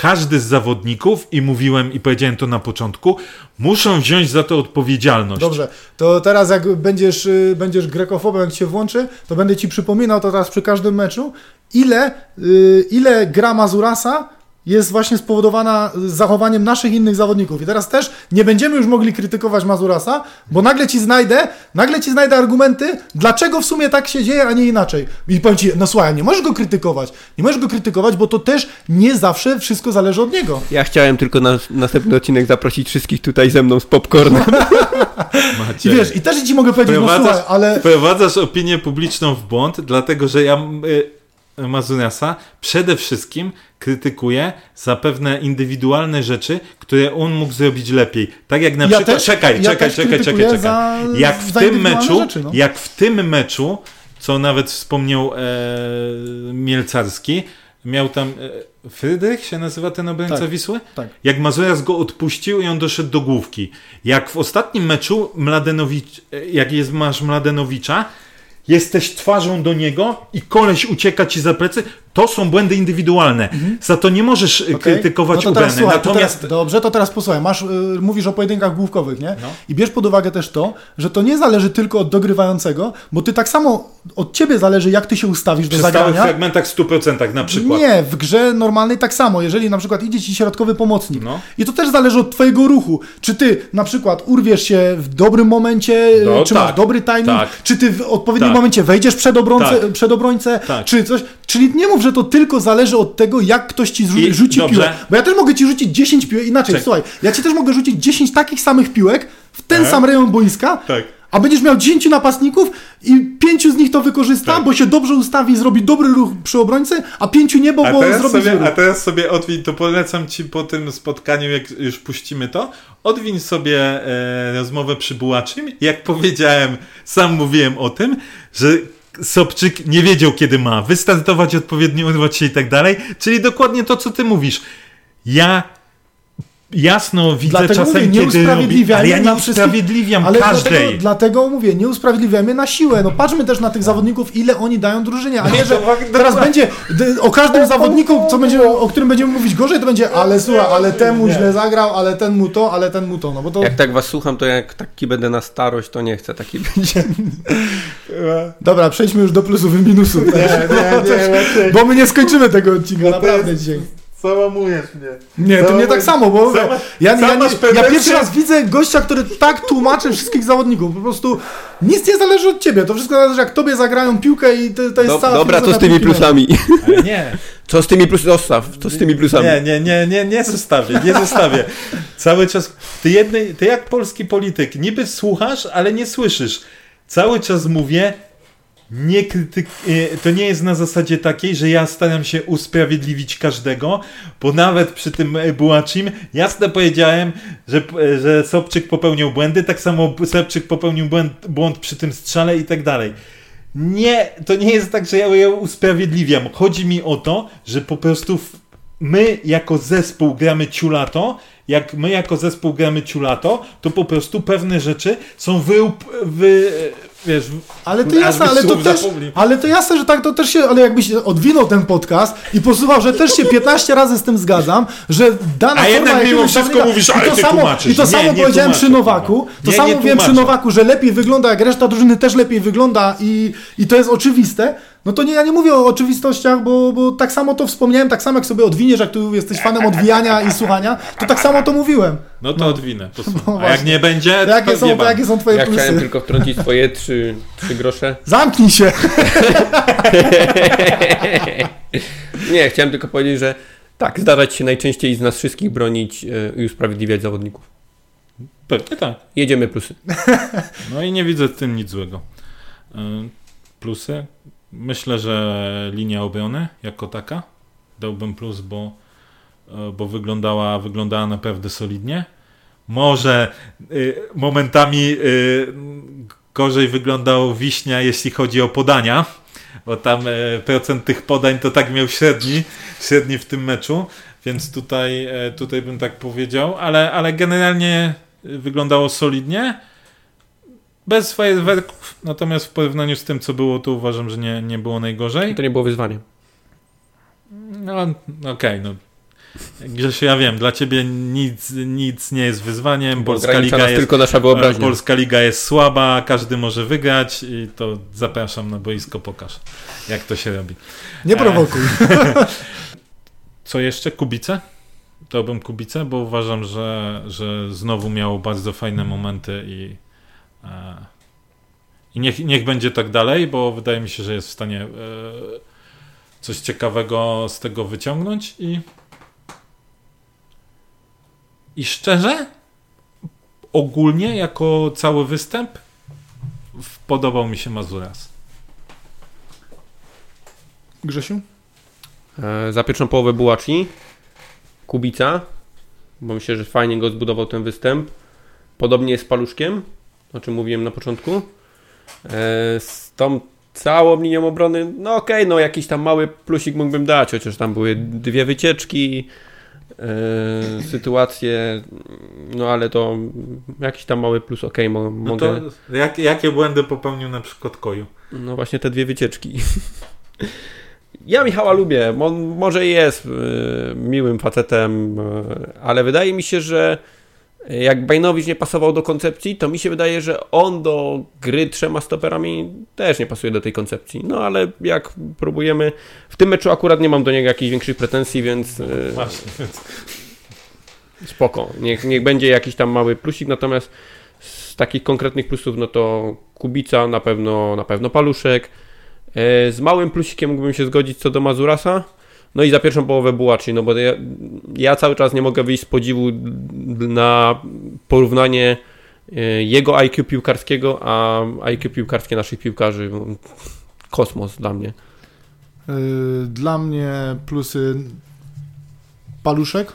Każdy z zawodników, i mówiłem i powiedziałem to na początku, muszą wziąć za to odpowiedzialność. Dobrze, to teraz jak będziesz, y, będziesz grekofobem, jak się włączy, to będę ci przypominał to teraz przy każdym meczu, ile, y, ile gra Mazurasa jest właśnie spowodowana zachowaniem naszych innych zawodników. I teraz też nie będziemy już mogli krytykować Mazurasa, bo nagle ci znajdę, nagle ci znajdę argumenty, dlaczego w sumie tak się dzieje, a nie inaczej. I powiem ci, no słuchaj, nie możesz go krytykować. Nie możesz go krytykować, bo to też nie zawsze wszystko zależy od niego. Ja chciałem tylko na następny odcinek zaprosić wszystkich tutaj ze mną z popcornem. I wiesz, i też ci mogę powiedzieć, no słuchaj, ale... Wprowadzasz opinię publiczną w błąd, dlatego że ja y, Mazuriasa przede wszystkim krytykuję za pewne indywidualne rzeczy, które on mógł zrobić lepiej. Tak jak na Ja przykład. też- czekaj, ja czekaj, czekaj, czekaj, czekaj. za- jak w tym meczu, rzeczy, no. jak w tym meczu, co nawet wspomniał e, Mielcarski, miał tam. E, Frydrych się nazywa ten obrońca Tak, Wisły? tak. Jak Mazurias go odpuścił i on doszedł do główki. Jak w ostatnim meczu Mladenowicz, e, jak jest, masz Mladenowicza, jesteś twarzą do niego i koleś ucieka ci za plecy, to są błędy indywidualne. Za to nie możesz e, Mhm. Okej? krytykować no to słuchaj, to Natomiast teraz, Dobrze, to teraz posłuchaj. Masz, y, mówisz o pojedynkach główkowych, nie? No. I bierz pod uwagę też to, że to nie zależy tylko od dogrywającego, bo ty tak samo od ciebie zależy, jak ty się ustawisz do przy stałych zagrania. fragmentach 100% na przykład. Nie, w grze normalnej tak samo. Jeżeli na przykład idzie ci środkowy pomocnik No. i to też zależy od twojego ruchu. Czy ty na przykład urwiesz się w dobrym momencie, No, czy tak, masz dobry timing, tak. czy ty w odpowiednim Tak. momencie wejdziesz przed, obrońcę, Tak. przed obrońcę, Tak. czy coś. Czyli nie mów, że to tylko zależy od tego, jak ktoś ci I- rzuci dobrze. piłę. Bo ja też mogę ci rzucić 10 piłek, inaczej, Czek. słuchaj, ja ci też mogę rzucić 10 takich samych piłek w ten Tak. sam rejon boiska, Tak. a będziesz miał 10 napastników i pięciu z nich to wykorzysta, Tak. bo się dobrze ustawi, zrobi dobry ruch przy obrońcy, a pięciu nie, bo, bo zrobi sobie, ruch. a teraz sobie odwiń, to polecam Ci po tym spotkaniu, jak już puścimy to, odwiń sobie e, rozmowę przy Bułaczym. Jak powiedziałem, sam mówiłem o tym, że Sobczyk nie wiedział, kiedy ma wystartować, odpowiednio urwać się i tak dalej, czyli dokładnie to, co Ty mówisz. Ja jasno widzę Dlatego czasem, mówię, nie kiedy robi, ale ja nie usprawiedliwiam Ale każdej. dlatego, dlatego mówię, nie usprawiedliwiamy na siłę. No patrzmy też na tych zawodników, ile oni dają drużynie, a nie, że teraz będzie o każdym zawodniku, co będzie, o którym będziemy mówić gorzej, to będzie, ale słuchaj, ale ten mu źle zagrał, ale ten mu to, ale ten mu to, no bo to... Jak tak was słucham, to jak taki będę na starość, to nie chcę taki być. Dobra, przejdźmy już do plusów i minusów. Nie, nie, nie, Bo my nie skończymy tego odcinka, naprawdę jest- dzisiaj. Załamujesz mnie. Nie, to nie tak samo, bo Sama- ja, ja, nie, ja pierwszy raz widzę gościa, który tak tłumaczy wszystkich zawodników. Po prostu nic nie zależy od ciebie. To wszystko zależy, jak tobie zagrają piłkę i to, to jest Do, cała dobra, co z tymi plusami? Ale nie. Co z tymi plusami? Zostaw, co z tymi plusami? Nie, nie, nie, nie, nie zostawię, nie zostawię. Cały czas, ty, jednej, ty jak polski polityk, niby słuchasz, ale nie słyszysz. Cały czas mówię, nie krytyk, e, to nie jest na zasadzie takiej, że ja staram się usprawiedliwić każdego, bo nawet przy tym e, Bułacim jasno powiedziałem, że, e, że Sobczyk popełnił błędy, tak samo Sobczyk popełnił błąd, błąd przy tym strzale i tak dalej. Nie, to nie jest tak, że ja ją usprawiedliwiam. Chodzi mi o to, że po prostu my jako zespół gramy ciulato, jak my jako zespół gramy ciulato, to po prostu pewne rzeczy są wy, wy wiesz, Ale to jasne, ale to też, ale to jasne, że tak to też się, ale jakbyś odwinął ten podcast i posłuchał, że też się 15 razy z tym zgadzam, że dana A jednak mimo wszystko mówisz, i ale to ty samo, tłumaczysz. I to Nie, samo nie powiedziałem tłumaczę, przy Nowaku, to Nie, samo nie mówiłem przy. Nowaku, że lepiej wygląda, jak reszta drużyny też lepiej wygląda i, i to jest oczywiste, no to nie, ja nie mówię o oczywistościach, bo, bo tak samo to wspomniałem, tak samo jak sobie odwiniesz, jak tu jesteś fanem odwijania i słuchania, to tak samo to mówiłem. No to odwinę. posłuchaj. No A jak nie będzie, To to jakie, są, to jakie są twoje Ja plusy? chciałem tylko wtrącić swoje trzy, trzy grosze. Zamknij się! Nie, chciałem tylko powiedzieć, że tak, zdarzać się najczęściej z nas wszystkich bronić e, i usprawiedliwiać zawodników. Pewnie tak. Jedziemy plusy. No i nie widzę w tym nic złego. Y, Plusy? Myślę, że linia obrony jako taka dałbym plus, bo, y, bo wyglądała, wyglądała naprawdę solidnie. Może y, momentami y, gorzej wyglądał Wiśnia, jeśli chodzi o podania, bo tam y, procent tych podań to tak miał średni, średni w tym meczu, więc tutaj, y, tutaj bym tak powiedział, ale, ale generalnie wyglądało solidnie. Bez fajerwerków, natomiast w porównaniu z tym, co było, to uważam, że nie, nie było najgorzej. To nie było wyzwanie. No, okej, no. Grzesiu, ja wiem, dla ciebie nic, nic nie jest wyzwaniem. Polska Liga, jest, tylko nasza wyobraźnia. Polska Liga jest słaba, każdy może wygrać i to zapraszam na boisko, pokaż, jak to się robi. Nie prowokuj. Co jeszcze? Kubice? Dałbym Kubice, bo uważam, że, że znowu miał bardzo fajne momenty i, e, i niech, niech będzie tak dalej, bo wydaje mi się, że jest w stanie e, coś ciekawego z tego wyciągnąć i i szczerze ogólnie jako cały występ podobał mi się Mazuras. Grzesiu? E, za pierwszą połowę Bułaci, Kubica, bo myślę, że fajnie go zbudował ten występ. Podobnie jest z Paluszkiem, o czym mówiłem na początku. E, z tą całą linią obrony, no okej, okay, no jakiś tam mały plusik mógłbym dać, chociaż tam były dwie wycieczki, e, sytuacje, no ale to jakiś tam mały plus, okej, okay, mo, no mogę... jak, jakie błędy popełnił na przykład Koju? No właśnie te dwie wycieczki. Ja Michała lubię, on może jest y, miłym facetem, ale wydaje mi się, że jak Bajnowicz nie pasował do koncepcji, to mi się wydaje, że on do gry trzema stoperami też nie pasuje do tej koncepcji. No ale jak próbujemy, w tym meczu akurat nie mam do niego jakichś większych pretensji, więc y, Właśnie, spoko. Niech, niech będzie jakiś tam mały plusik, natomiast z takich konkretnych plusów, no to Kubica, na pewno, na pewno Paluszek, E, z małym plusikiem mógłbym się zgodzić co do Mazurasa. No i za pierwszą połowę Bułaczy, no bo ja, ja, cały czas nie mogę wyjść z podziwu na porównanie e, jego IQ piłkarskiego, a IQ piłkarskie naszych piłkarzy. Kosmos dla mnie. E, dla mnie plusy Paluszek,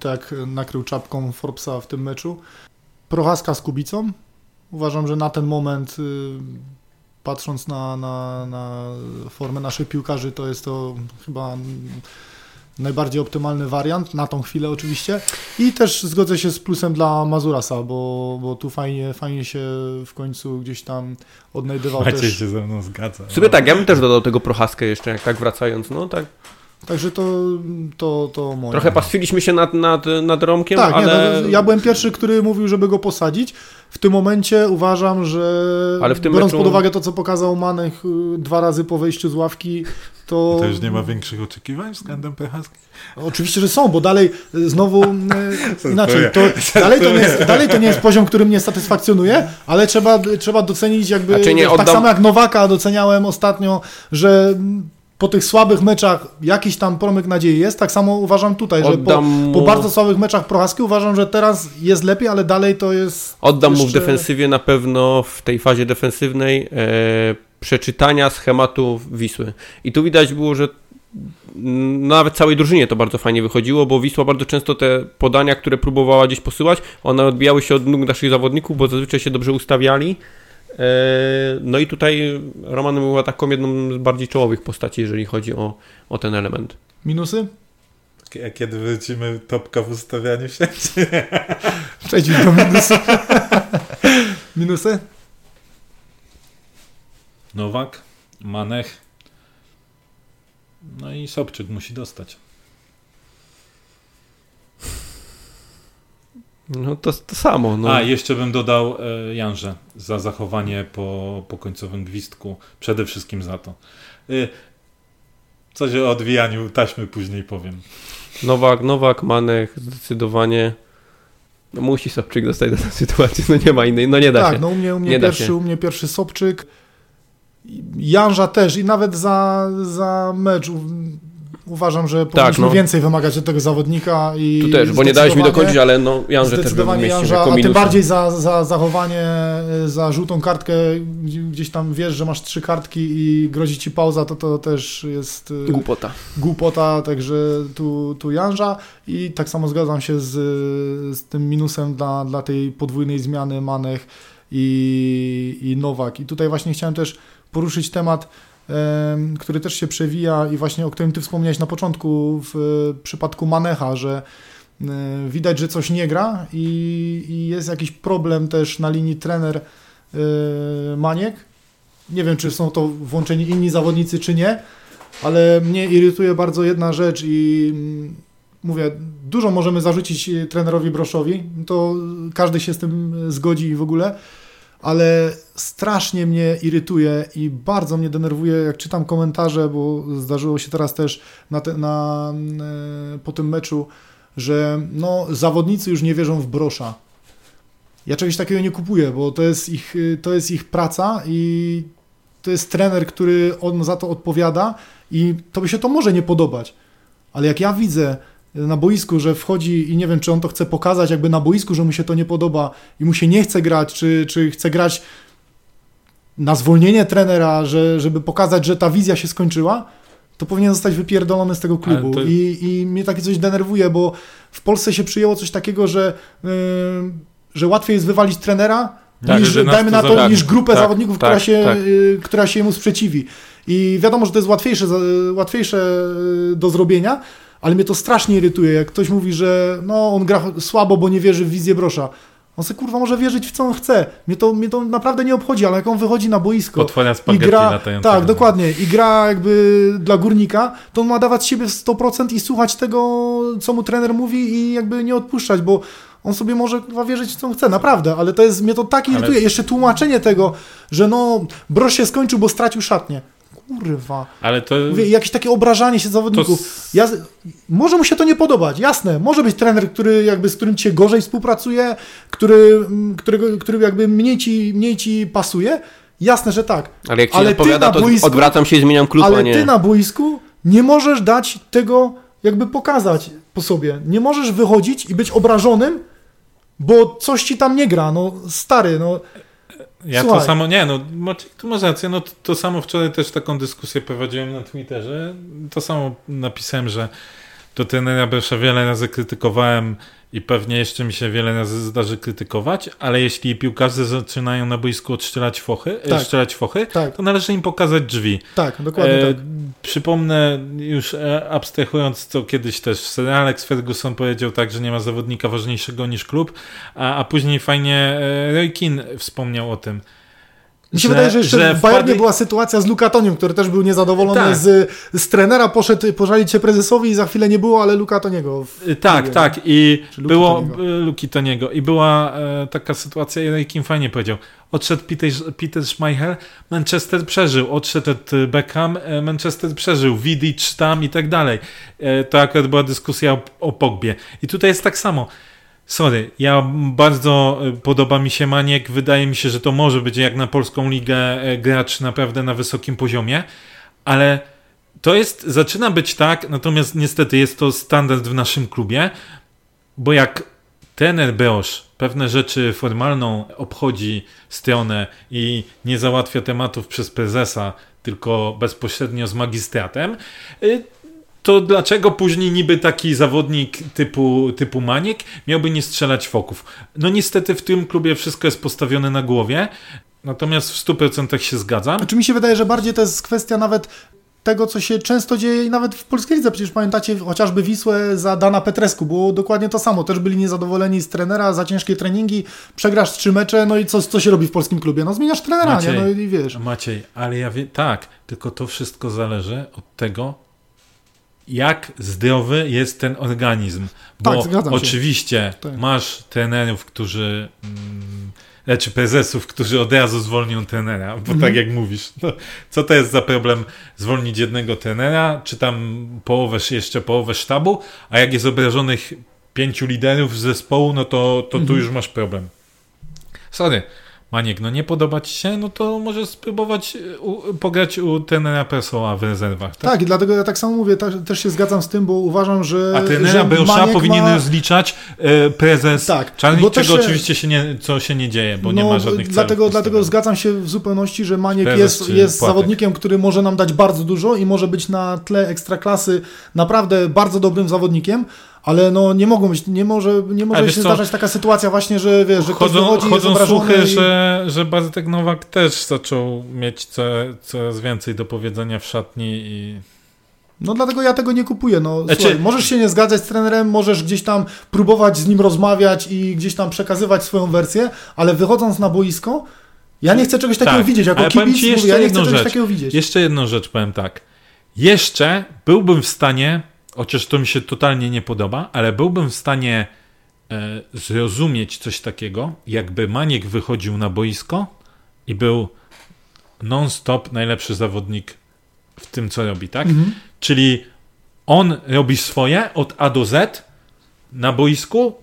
tak nakrył czapką Forbesa w tym meczu. Prochaska z Kubicą. Uważam, że na ten moment patrząc na, na, na formę naszych piłkarzy, to jest to chyba najbardziej optymalny wariant, na tą chwilę oczywiście. I też zgodzę się z plusem dla Mazurasa, bo, bo tu fajnie, fajnie się w końcu gdzieś tam odnajdywał Maciej też. się ze mną zgadza. W sumie tak, ja bym też dodał tego Prochaskę jeszcze, jak tak wracając, no tak. Także to, to, to moje. Trochę pastwiliśmy się nad, nad, nad Romkiem, tak, ale... Nie, no, ja byłem pierwszy, który mówił, żeby go posadzić. W tym momencie uważam, że ale w tym biorąc meczu... pod uwagę to, co pokazał Manech y, dwa razy po wejściu z ławki, to... To już nie ma większych oczekiwań względem PHS? Oczywiście, że są, bo dalej y, znowu y, inaczej, to, dalej, to nie jest, dalej to nie jest poziom, który mnie satysfakcjonuje, ale trzeba, trzeba docenić jakby, nie, tak oddam... samo jak Nowaka doceniałem ostatnio, że po tych słabych meczach jakiś tam promyk nadziei jest. Tak samo uważam tutaj, że po, po, bardzo słabych meczach Prochaski uważam, że teraz jest lepiej, ale dalej to jest. Oddam jeszcze... mu w defensywie na pewno w tej fazie defensywnej e, przeczytania schematu Wisły. I tu widać było, że nawet całej drużynie to bardzo fajnie wychodziło, bo Wisła bardzo często te podania, które próbowała gdzieś posyłać, one odbijały się od nóg naszych zawodników, bo zazwyczaj się dobrze ustawiali no i tutaj Roman była taką jedną z bardziej czołowych postaci, jeżeli chodzi o, o ten element. Minusy? A kiedy wrócimy topka w ustawianiu się? Przejdźmy do minusów. Minusy? Nowak, Manech, no i Sobczyk musi dostać. No to, to samo. No. A, jeszcze bym dodał e, Janże za zachowanie po, po końcowym gwizdku. Przede wszystkim za to. E, coś o odwijaniu taśmy później powiem. Nowak, Nowak, Manek zdecydowanie no musi Sobczyk dostać do tej sytuacji, no nie ma innej, no nie da tak, się. Tak, no u mnie, u mnie, pierwszy, u mnie pierwszy Sobczyk, Janża też i nawet za, za mecz uważam, że powinniśmy tak, no. więcej wymagać od tego zawodnika. I tu też, bo nie dałeś mi dokończyć, ale no Janże też bym Janża, A tym bardziej za, za zachowanie, za żółtą kartkę, gdzieś tam wiesz, że masz trzy kartki i grozi ci pauza, to to też jest... Y, głupota. Głupota, także tu, tu Janża i tak samo zgadzam się z, z tym minusem dla, dla tej podwójnej zmiany Manech i, i Nowak. I tutaj właśnie chciałem też poruszyć temat który też się przewija i właśnie o którym Ty wspomniałeś na początku w przypadku Manecha, że e, widać, że coś nie gra i, i jest jakiś problem też na linii trener e, Maniek. Nie wiem, czy są to włączeni inni zawodnicy, czy nie, ale mnie irytuje bardzo jedna rzecz i mm, mówię, dużo możemy zarzucić trenerowi Broszowi, to każdy się z tym zgodzi w ogóle, ale strasznie mnie irytuje i bardzo mnie denerwuje, jak czytam komentarze, bo zdarzyło się teraz też na te, na, e, po tym meczu, że no, zawodnicy już nie wierzą w Brosza. Ja czegoś takiego nie kupuję, bo to jest ich, to jest ich praca i to jest trener, który on za to odpowiada i to by się to może nie podobać. Ale jak ja widzę na boisku, że wchodzi i nie wiem, czy on to chce pokazać jakby na boisku, że mu się to nie podoba i mu się nie chce grać, czy, czy chce grać na zwolnienie trenera, że, żeby pokazać, że ta wizja się skończyła, to powinien zostać wypierdolony z tego klubu. To... I, I mnie takie coś denerwuje, bo w Polsce się przyjęło coś takiego, że, yy, że łatwiej jest wywalić trenera, tak, niż, dajmy na to, niż grupę tak, zawodników, tak, która, się, tak. yy, która się jemu sprzeciwi. I wiadomo, że to jest łatwiejsze, łatwiejsze y, do zrobienia, ale mnie to strasznie irytuje, jak ktoś mówi, że no, on gra słabo, bo nie wierzy w wizję Brosza. On sobie kurwa może wierzyć w co on chce. Mnie to, mnie to naprawdę nie obchodzi, ale jak on wychodzi na boisko i gra, tak, dokładnie, i gra jakby dla górnika, to on ma dawać siebie 100% i słuchać tego, co mu trener mówi i jakby nie odpuszczać, bo on sobie może kurwa wierzyć w co on chce, naprawdę, ale to jest, mnie to tak irytuje. Ale... Jeszcze tłumaczenie tego, że no, Brosz się skończył, bo stracił szatnię kurwa. Ale to... Mówię, jakieś takie obrażanie się zawodników. To... Ja, może mu się to nie podobać, jasne. Może być trener, który jakby, z którym ci się gorzej współpracuje, który, którego, który jakby mniej ci, mniej ci pasuje. Jasne, że tak. Ale jak ci ale odpowiada, to boisku, odwracam się i zmieniam klub, Ale ty na boisku nie możesz dać tego jakby pokazać po sobie. Nie możesz wychodzić i być obrażonym, bo coś ci tam nie gra. No stary, no ja Słuchaj. to samo, nie no, tu masz rację, no to, to, samo wczoraj też taką dyskusję prowadziłem na Twitterze, to samo napisałem, że do trenera Bresza wiele razy krytykowałem i pewnie jeszcze mi się wiele razy zdarzy krytykować, ale jeśli piłkarze zaczynają na boisku odstrzelać fochy, e, tak. strzelać fochy, tak. to należy im pokazać drzwi. Tak, dokładnie e, tak. Przypomnę, już e, abstrahując, co kiedyś też Sir Alex Ferguson powiedział tak, że nie ma zawodnika ważniejszego niż klub, a, a później fajnie e, Roy Keane wspomniał o tym, mi się że, wydaje, że jeszcze że w Bayernie wpadli... była sytuacja z Lukatoniem, który też był niezadowolony tak. z, z trenera, poszedł pożalić się prezesowi i za chwilę nie było, ale Lukatoniego. W... Y, tak, tak i było Lukatoniego i była e, taka sytuacja, i Kim fajnie powiedział, odszedł Peter, Peter Schmeichel, Manchester przeżył, odszedł Beckham, e, Manchester przeżył, Vidic tam i tak dalej. E, to akurat była dyskusja o, o Pogbie. I tutaj jest tak samo. Sorry, ja bardzo e, podoba mi się Maniek. Wydaje mi się, że to może być jak na polską ligę e, gracz naprawdę na wysokim poziomie, ale to jest, zaczyna być tak, natomiast niestety jest to standard w naszym klubie, bo jak trener Beosz pewne rzeczy formalną obchodzi stronę i nie załatwia tematów przez prezesa, tylko bezpośrednio z magistratem, y, to dlaczego później niby taki zawodnik typu, typu Maniek miałby nie strzelać foków? No niestety w tym klubie wszystko jest postawione na głowie, natomiast w 100% się zgadzam. Znaczy mi się wydaje, że bardziej to jest kwestia nawet tego, co się często dzieje nawet w polskiej lidze. Przecież pamiętacie chociażby Wisłę za Dana Petresku, było dokładnie to samo. Też byli niezadowoleni z trenera za ciężkie treningi, przegrasz trzy mecze, no i co, co się robi w polskim klubie? No zmieniasz trenera, Maciej, nie? No i wiesz. Maciej, ale ja wiem, tak, tylko to wszystko zależy od tego, jak zdrowy jest ten organizm. Bo tak, oczywiście tak. masz trenerów, którzy. Mm, znaczy prezesów, którzy od razu zwolnią trenera, bo tak mhm. jak mówisz, no, co to jest za problem zwolnić jednego trenera, czy tam połowę, jeszcze połowę sztabu, a jak jest obrażonych pięciu liderów zespołu, no to, to mhm. tu już masz problem. Sorry, Maniek, no nie podoba ci się, no to możesz spróbować e, u, pograć u trenera Persoła w rezerwach. Tak? tak, i dlatego ja tak samo mówię, ta, też się zgadzam z tym, bo uważam, że A trenera Beusza powinien ma... zliczać e, prezes tak, Czarnik, czego się... oczywiście się nie, co się nie dzieje, bo no, nie ma żadnych dlatego, celów. Dlatego zgadzam się w zupełności, że Maniek jest, jest zawodnikiem, który może nam dać bardzo dużo i może być na tle ekstraklasy naprawdę bardzo dobrym zawodnikiem, ale no nie mogą być, nie może, nie może się zdarzać taka sytuacja właśnie, że wiesz, że chodzą, ktoś wychodzi, chodzą jest słuchy, i... że, że Bartek Nowak też zaczął mieć co, coraz więcej do powiedzenia w szatni i... No dlatego ja tego nie kupuję. No, znaczy... słuchaj, możesz się nie zgadzać z trenerem, możesz gdzieś tam próbować z nim rozmawiać i gdzieś tam przekazywać swoją wersję, ale wychodząc na boisko, ja nie chcę czegoś takiego tak, widzieć. Jako kibic mówię, ja nie chcę czegoś takiego widzieć. Jeszcze jedną rzecz powiem tak. Jeszcze byłbym w stanie chociaż to mi się totalnie nie podoba, ale byłbym w stanie e, zrozumieć coś takiego, jakby Maniek wychodził na boisko i był non-stop najlepszy zawodnik w tym, co robi, tak? Mhm. Czyli on robi swoje od A do Z na boisku,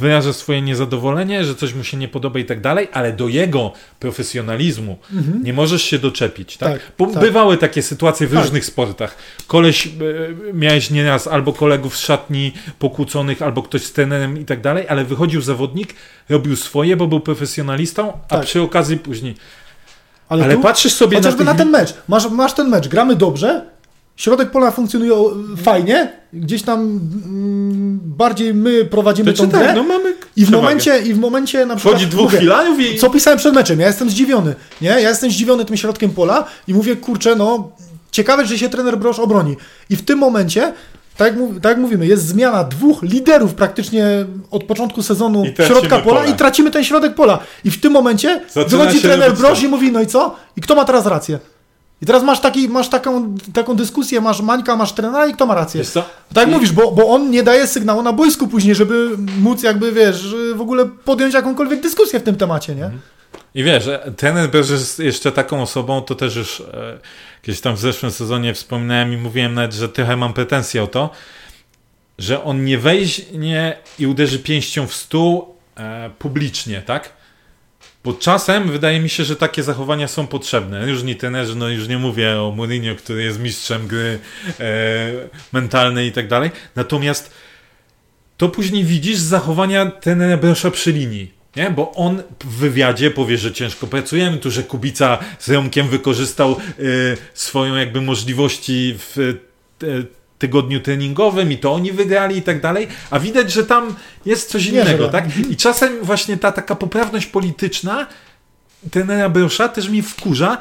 wyraża swoje niezadowolenie, że coś mu się nie podoba i tak dalej, ale do jego profesjonalizmu Mhm. nie możesz się doczepić, tak? Tak, Bo tak. bywały takie sytuacje w Tak. różnych sportach. Koleś, e, miałeś nieraz albo kolegów z szatni pokłóconych, albo ktoś z trenerem i tak dalej, ale wychodził zawodnik, robił swoje, bo był profesjonalistą, a Tak. przy okazji później... Ale, Ale tu, patrzysz sobie na, chociażby tych... na ten mecz. Masz, masz ten mecz, gramy dobrze, środek pola funkcjonuje fajnie, gdzieś tam mm, bardziej my prowadzimy To tą grę tak, no mamy i, w momencie, i w momencie na przykład... Wchodzi dwóch filarów i... Co pisałem przed meczem? Ja jestem zdziwiony, nie? Ja jestem zdziwiony tym środkiem pola i mówię, kurczę, no ciekawe, że się trener Brosz obroni. I w tym momencie, tak jak, tak jak mówimy, jest zmiana dwóch liderów praktycznie od początku sezonu środka pola pole. i tracimy ten środek pola. I w tym momencie Zaczyna wychodzi trener to. i mówi, no i co? I kto ma teraz rację? I teraz masz, taki, masz taką, taką dyskusję, masz Mańka, masz trenera i kto ma rację? Wiesz co? Tak jak I- mówisz, bo, bo on nie daje sygnału na boisku później, żeby móc jakby, wiesz, w ogóle podjąć jakąkolwiek dyskusję w tym temacie, nie? I wiesz, ten jest jeszcze taką osobą, to też już e, kiedyś tam w zeszłym sezonie wspominałem i mówiłem nawet, że trochę mam pretensje o to, że on nie weźmie i uderzy pięścią w stół e, publicznie, tak? Bo czasem wydaje mi się, że takie zachowania są potrzebne. Różni trenerzy, no już nie mówię o Mourinho, który jest mistrzem gry e, mentalnej i tak dalej. Natomiast to później widzisz zachowania trenera Brosza przy linii. Nie? Bo on w wywiadzie powie, że ciężko pracujemy, tu, że Kubica z Romkiem wykorzystał e, swoją jakby możliwości w e, tygodniu treningowym i to oni wygrali i tak dalej, a widać, że tam jest coś innego, tak? I czasem właśnie ta taka poprawność polityczna trenera Brosza też mi wkurza,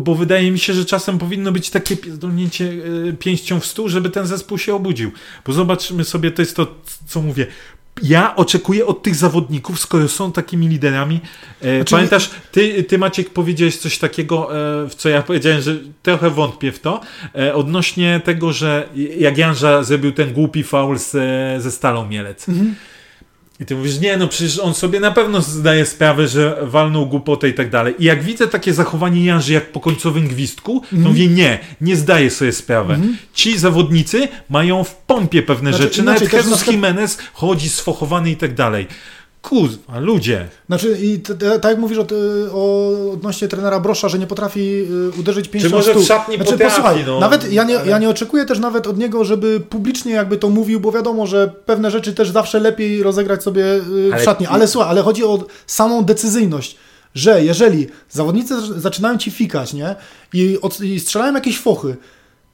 bo wydaje mi się, że czasem powinno być takie pierdolnięcie e, pięścią w stół, żeby ten zespół się obudził. Bo zobaczmy sobie, to jest to, co mówię. Ja oczekuję od tych zawodników, skoro są takimi liderami. E, Znaczy- Pamiętasz, ty, ty Maciek powiedziałeś coś takiego, e, w co ja powiedziałem, że trochę wątpię w to, e, odnośnie tego, że jak Janża zrobił ten głupi faul ze, ze Stalą Mielec. I ty mówisz, nie, no przecież on sobie na pewno zdaje sprawę, że walnął głupotę i tak dalej. I jak widzę takie zachowanie Janży jak po końcowym gwizdku, to mówię, nie, nie zdaję sobie sprawy. Ci zawodnicy mają w pompie pewne Znaczy, rzeczy, inaczej nawet na Jesus Jimenez chodzi sfochowany i tak dalej. Kurwa, ludzie. Znaczy, i t- t- tak jak mówisz o, o odnośnie trenera Brosza, że nie potrafi y, uderzyć pięścią może w stół. w szatni znaczy, potrafi, posłuchaj, no, nawet ja nie, ale- ja nie oczekuję też nawet od niego, żeby publicznie jakby to mówił, bo wiadomo, że pewne rzeczy też zawsze lepiej rozegrać sobie y, w Ale- szatni. Ale słuchaj, ale chodzi o samą decyzyjność. Że jeżeli zawodnicy zaczynają ci fikać, nie? I, od, i strzelają jakieś fochy,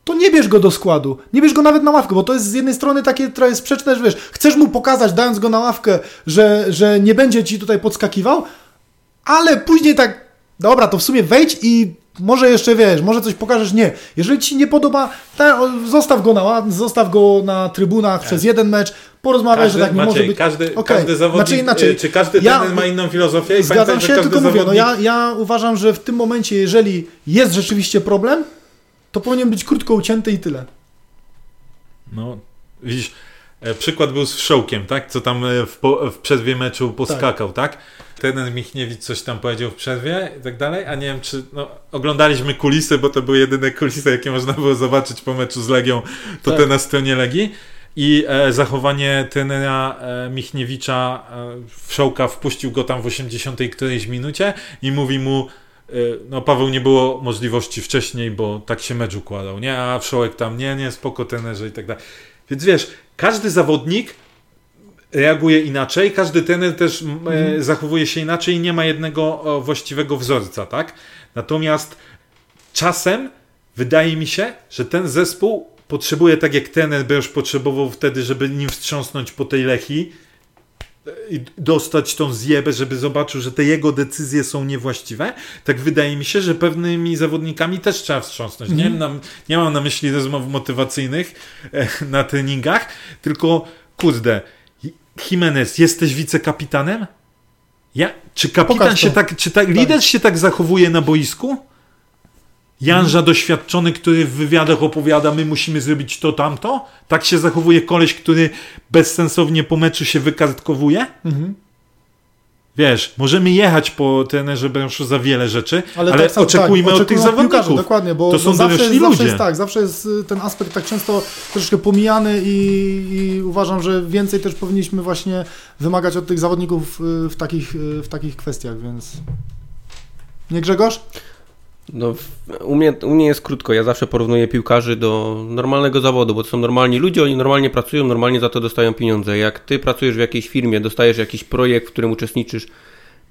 to nie bierz go do składu. Nie bierz go nawet na ławkę, bo to jest z jednej strony takie trochę sprzeczne, że wiesz, chcesz mu pokazać, dając go na ławkę, że, że nie będzie ci tutaj podskakiwał, ale później tak, dobra, to w sumie wejdź i może jeszcze wiesz, może coś pokażesz. Nie. Jeżeli ci nie podoba, zostaw go na zostaw go na trybunach przez jeden mecz, porozmawiaj, że tak nie Maciej, może być. Każdy, Okej, każdy zawodnik, znaczy inaczej. e, czy każdy Ja- ma inną filozofię? I Zgadzam pamiętaj, się, każdy tylko mówię, no zawodnik- ja, ja uważam, że w tym momencie, jeżeli jest rzeczywiście problem, to powinien być krótko ucięty i tyle. No, widzisz, e, przykład był z Wszołkiem, tak? Co tam e, w, po, w przerwie meczu poskakał, tak? Trener Michniewicz coś tam powiedział w przerwie i tak dalej, a nie wiem czy, no, oglądaliśmy kulisy, bo to były jedyne kulisy, jakie można było zobaczyć po meczu z Legią, to Tak. te na stronie Legii. I e, zachowanie trenera e, Michniewicza e, Wszołka wpuścił go tam w 80 którejś minucie i mówi mu no Paweł nie było możliwości wcześniej, bo tak się mecz układał, nie? A Wszołek tam, nie, nie, spoko trenerze i tak dalej. Więc wiesz, każdy zawodnik reaguje inaczej, każdy trener też e, zachowuje się inaczej i nie ma jednego właściwego wzorca, tak? Natomiast czasem wydaje mi się, że ten zespół potrzebuje, tak jak trener Broż potrzebował wtedy, żeby nim wstrząsnąć po tej Lechi i dostać tą zjebę, żeby zobaczył, że te jego decyzje są niewłaściwe, tak wydaje mi się, że pewnymi zawodnikami też trzeba wstrząsnąć. Nie, na, nie mam na myśli rozmów motywacyjnych e, na treningach, tylko kurde, Jimenez, jesteś wicekapitanem? Ja, czy kapitan się tak, czy tak, lider się tak zachowuje na boisku? Janża doświadczony, który w wywiadach opowiada, my musimy zrobić to, tamto? Tak się zachowuje koleś, który bezsensownie po meczu się wykartkowuje? Mhm. Wiesz, możemy jechać po trenerze Bręszu za wiele rzeczy, ale, tak samo- oczekujmy tak, od tych oczekujemy piłkarzy, zawodników. Dokładnie, bo To są bo zawsze, zawsze ludzie. jest tak, zawsze jest y, ten aspekt tak często troszeczkę pomijany i, i uważam, że więcej też powinniśmy właśnie wymagać od tych zawodników y, w takich, y, w takich kwestiach, więc... Nie Grzegorz? No, u, mnie, u mnie jest krótko. Ja zawsze porównuję piłkarzy do normalnego zawodu, bo to są normalni ludzie, oni normalnie pracują, normalnie za to dostają pieniądze. Jak ty pracujesz w jakiejś firmie, dostajesz jakiś projekt, w którym uczestniczysz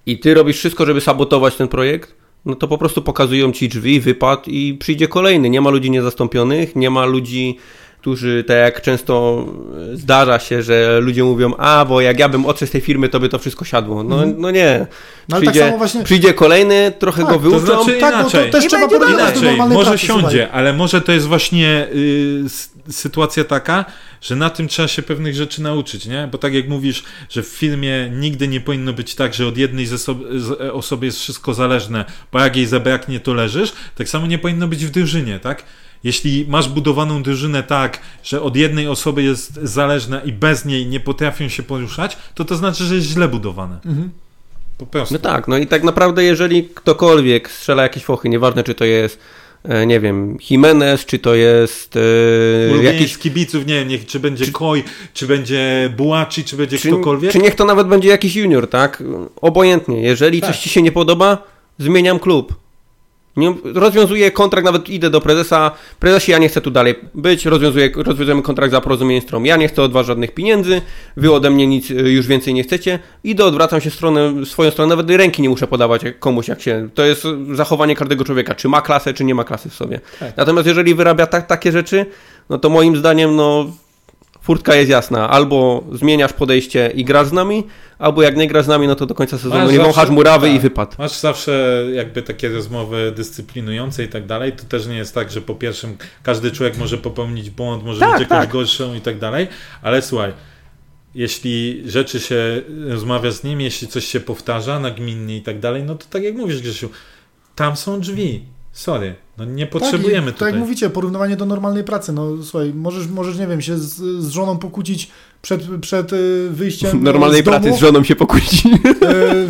i ty robisz wszystko, żeby sabotować ten projekt, no to po prostu pokazują ci drzwi, wypad i przyjdzie kolejny. Nie ma ludzi niezastąpionych, nie ma ludzi, którzy, tak jak często zdarza się, że ludzie mówią, a bo jak ja bym odszedł z tej firmy, to by to wszystko siadło. No, no nie. No ale tak Przyjdzie, samo właśnie- przyjdzie kolejny, trochę Tak, go to wyuczą. znaczy- Tak, bo to Inaczej. też I trzeba Inaczej, może pracy, siądzie, słuchaj. ale może to jest właśnie y, sytuacja taka, że na tym trzeba się pewnych rzeczy nauczyć, nie? Bo tak jak mówisz, że w firmie nigdy nie powinno być tak, że od jednej e, osoby jest wszystko zależne, bo jak jej zabraknie, to leżysz, tak samo nie powinno być w drużynie, tak? Jeśli masz budowaną drużynę tak, że od jednej osoby jest zależna i bez niej nie potrafią się poruszać, to to znaczy, że jest źle budowane. Mhm. Po prostu. No tak, no i tak naprawdę jeżeli ktokolwiek strzela jakieś fochy, nieważne czy to jest, e, nie wiem, Jimenez, czy to jest Ulubieniec jakiś... kibiców, nie wiem, niech, czy będzie Koi, czy będzie Bułaci, czy będzie Czy, ktokolwiek. czy niech to nawet będzie jakiś junior, tak? Obojętnie. Jeżeli Tak. coś ci się nie podoba, zmieniam klub. Nie, rozwiązuję kontrakt, nawet idę do prezesa. Prezesie, ja nie chcę tu dalej być. Rozwiązuję, rozwiązujemy kontrakt za porozumienie stron. Ja nie chcę od was żadnych pieniędzy. Wy ode mnie nic y, już więcej nie chcecie. Idę, odwracam się w stronę, swoją stronę. Nawet ręki nie muszę podawać komuś, jak się. To jest zachowanie każdego człowieka, czy ma klasę, czy nie ma klasy w sobie. Tak. Natomiast jeżeli wyrabia tak, takie rzeczy, no to moim zdaniem, no. Furtka jest jasna. Albo zmieniasz podejście i grasz z nami, albo jak nie grasz z nami, no to do końca sezonu Masz nie wąchasz murawy tak. i wypad. Masz zawsze jakby takie rozmowy dyscyplinujące i tak dalej. To też nie jest tak, że po pierwszym każdy człowiek może popełnić błąd, może Tak, być jakąś tak. gorszą i tak dalej, ale słuchaj, jeśli rzeczy się rozmawia z nim, jeśli coś się powtarza nagminnie i tak dalej, no to tak jak mówisz Grzesiu, tam są drzwi. Sorry, no nie potrzebujemy tak, i, tutaj. Tak jak mówicie, porównywanie do normalnej pracy. No słuchaj, możesz, możesz nie wiem, się z, z żoną pokłócić przed, przed y, wyjściem Normalnej z domu. pracy z żoną się pokłócić. E,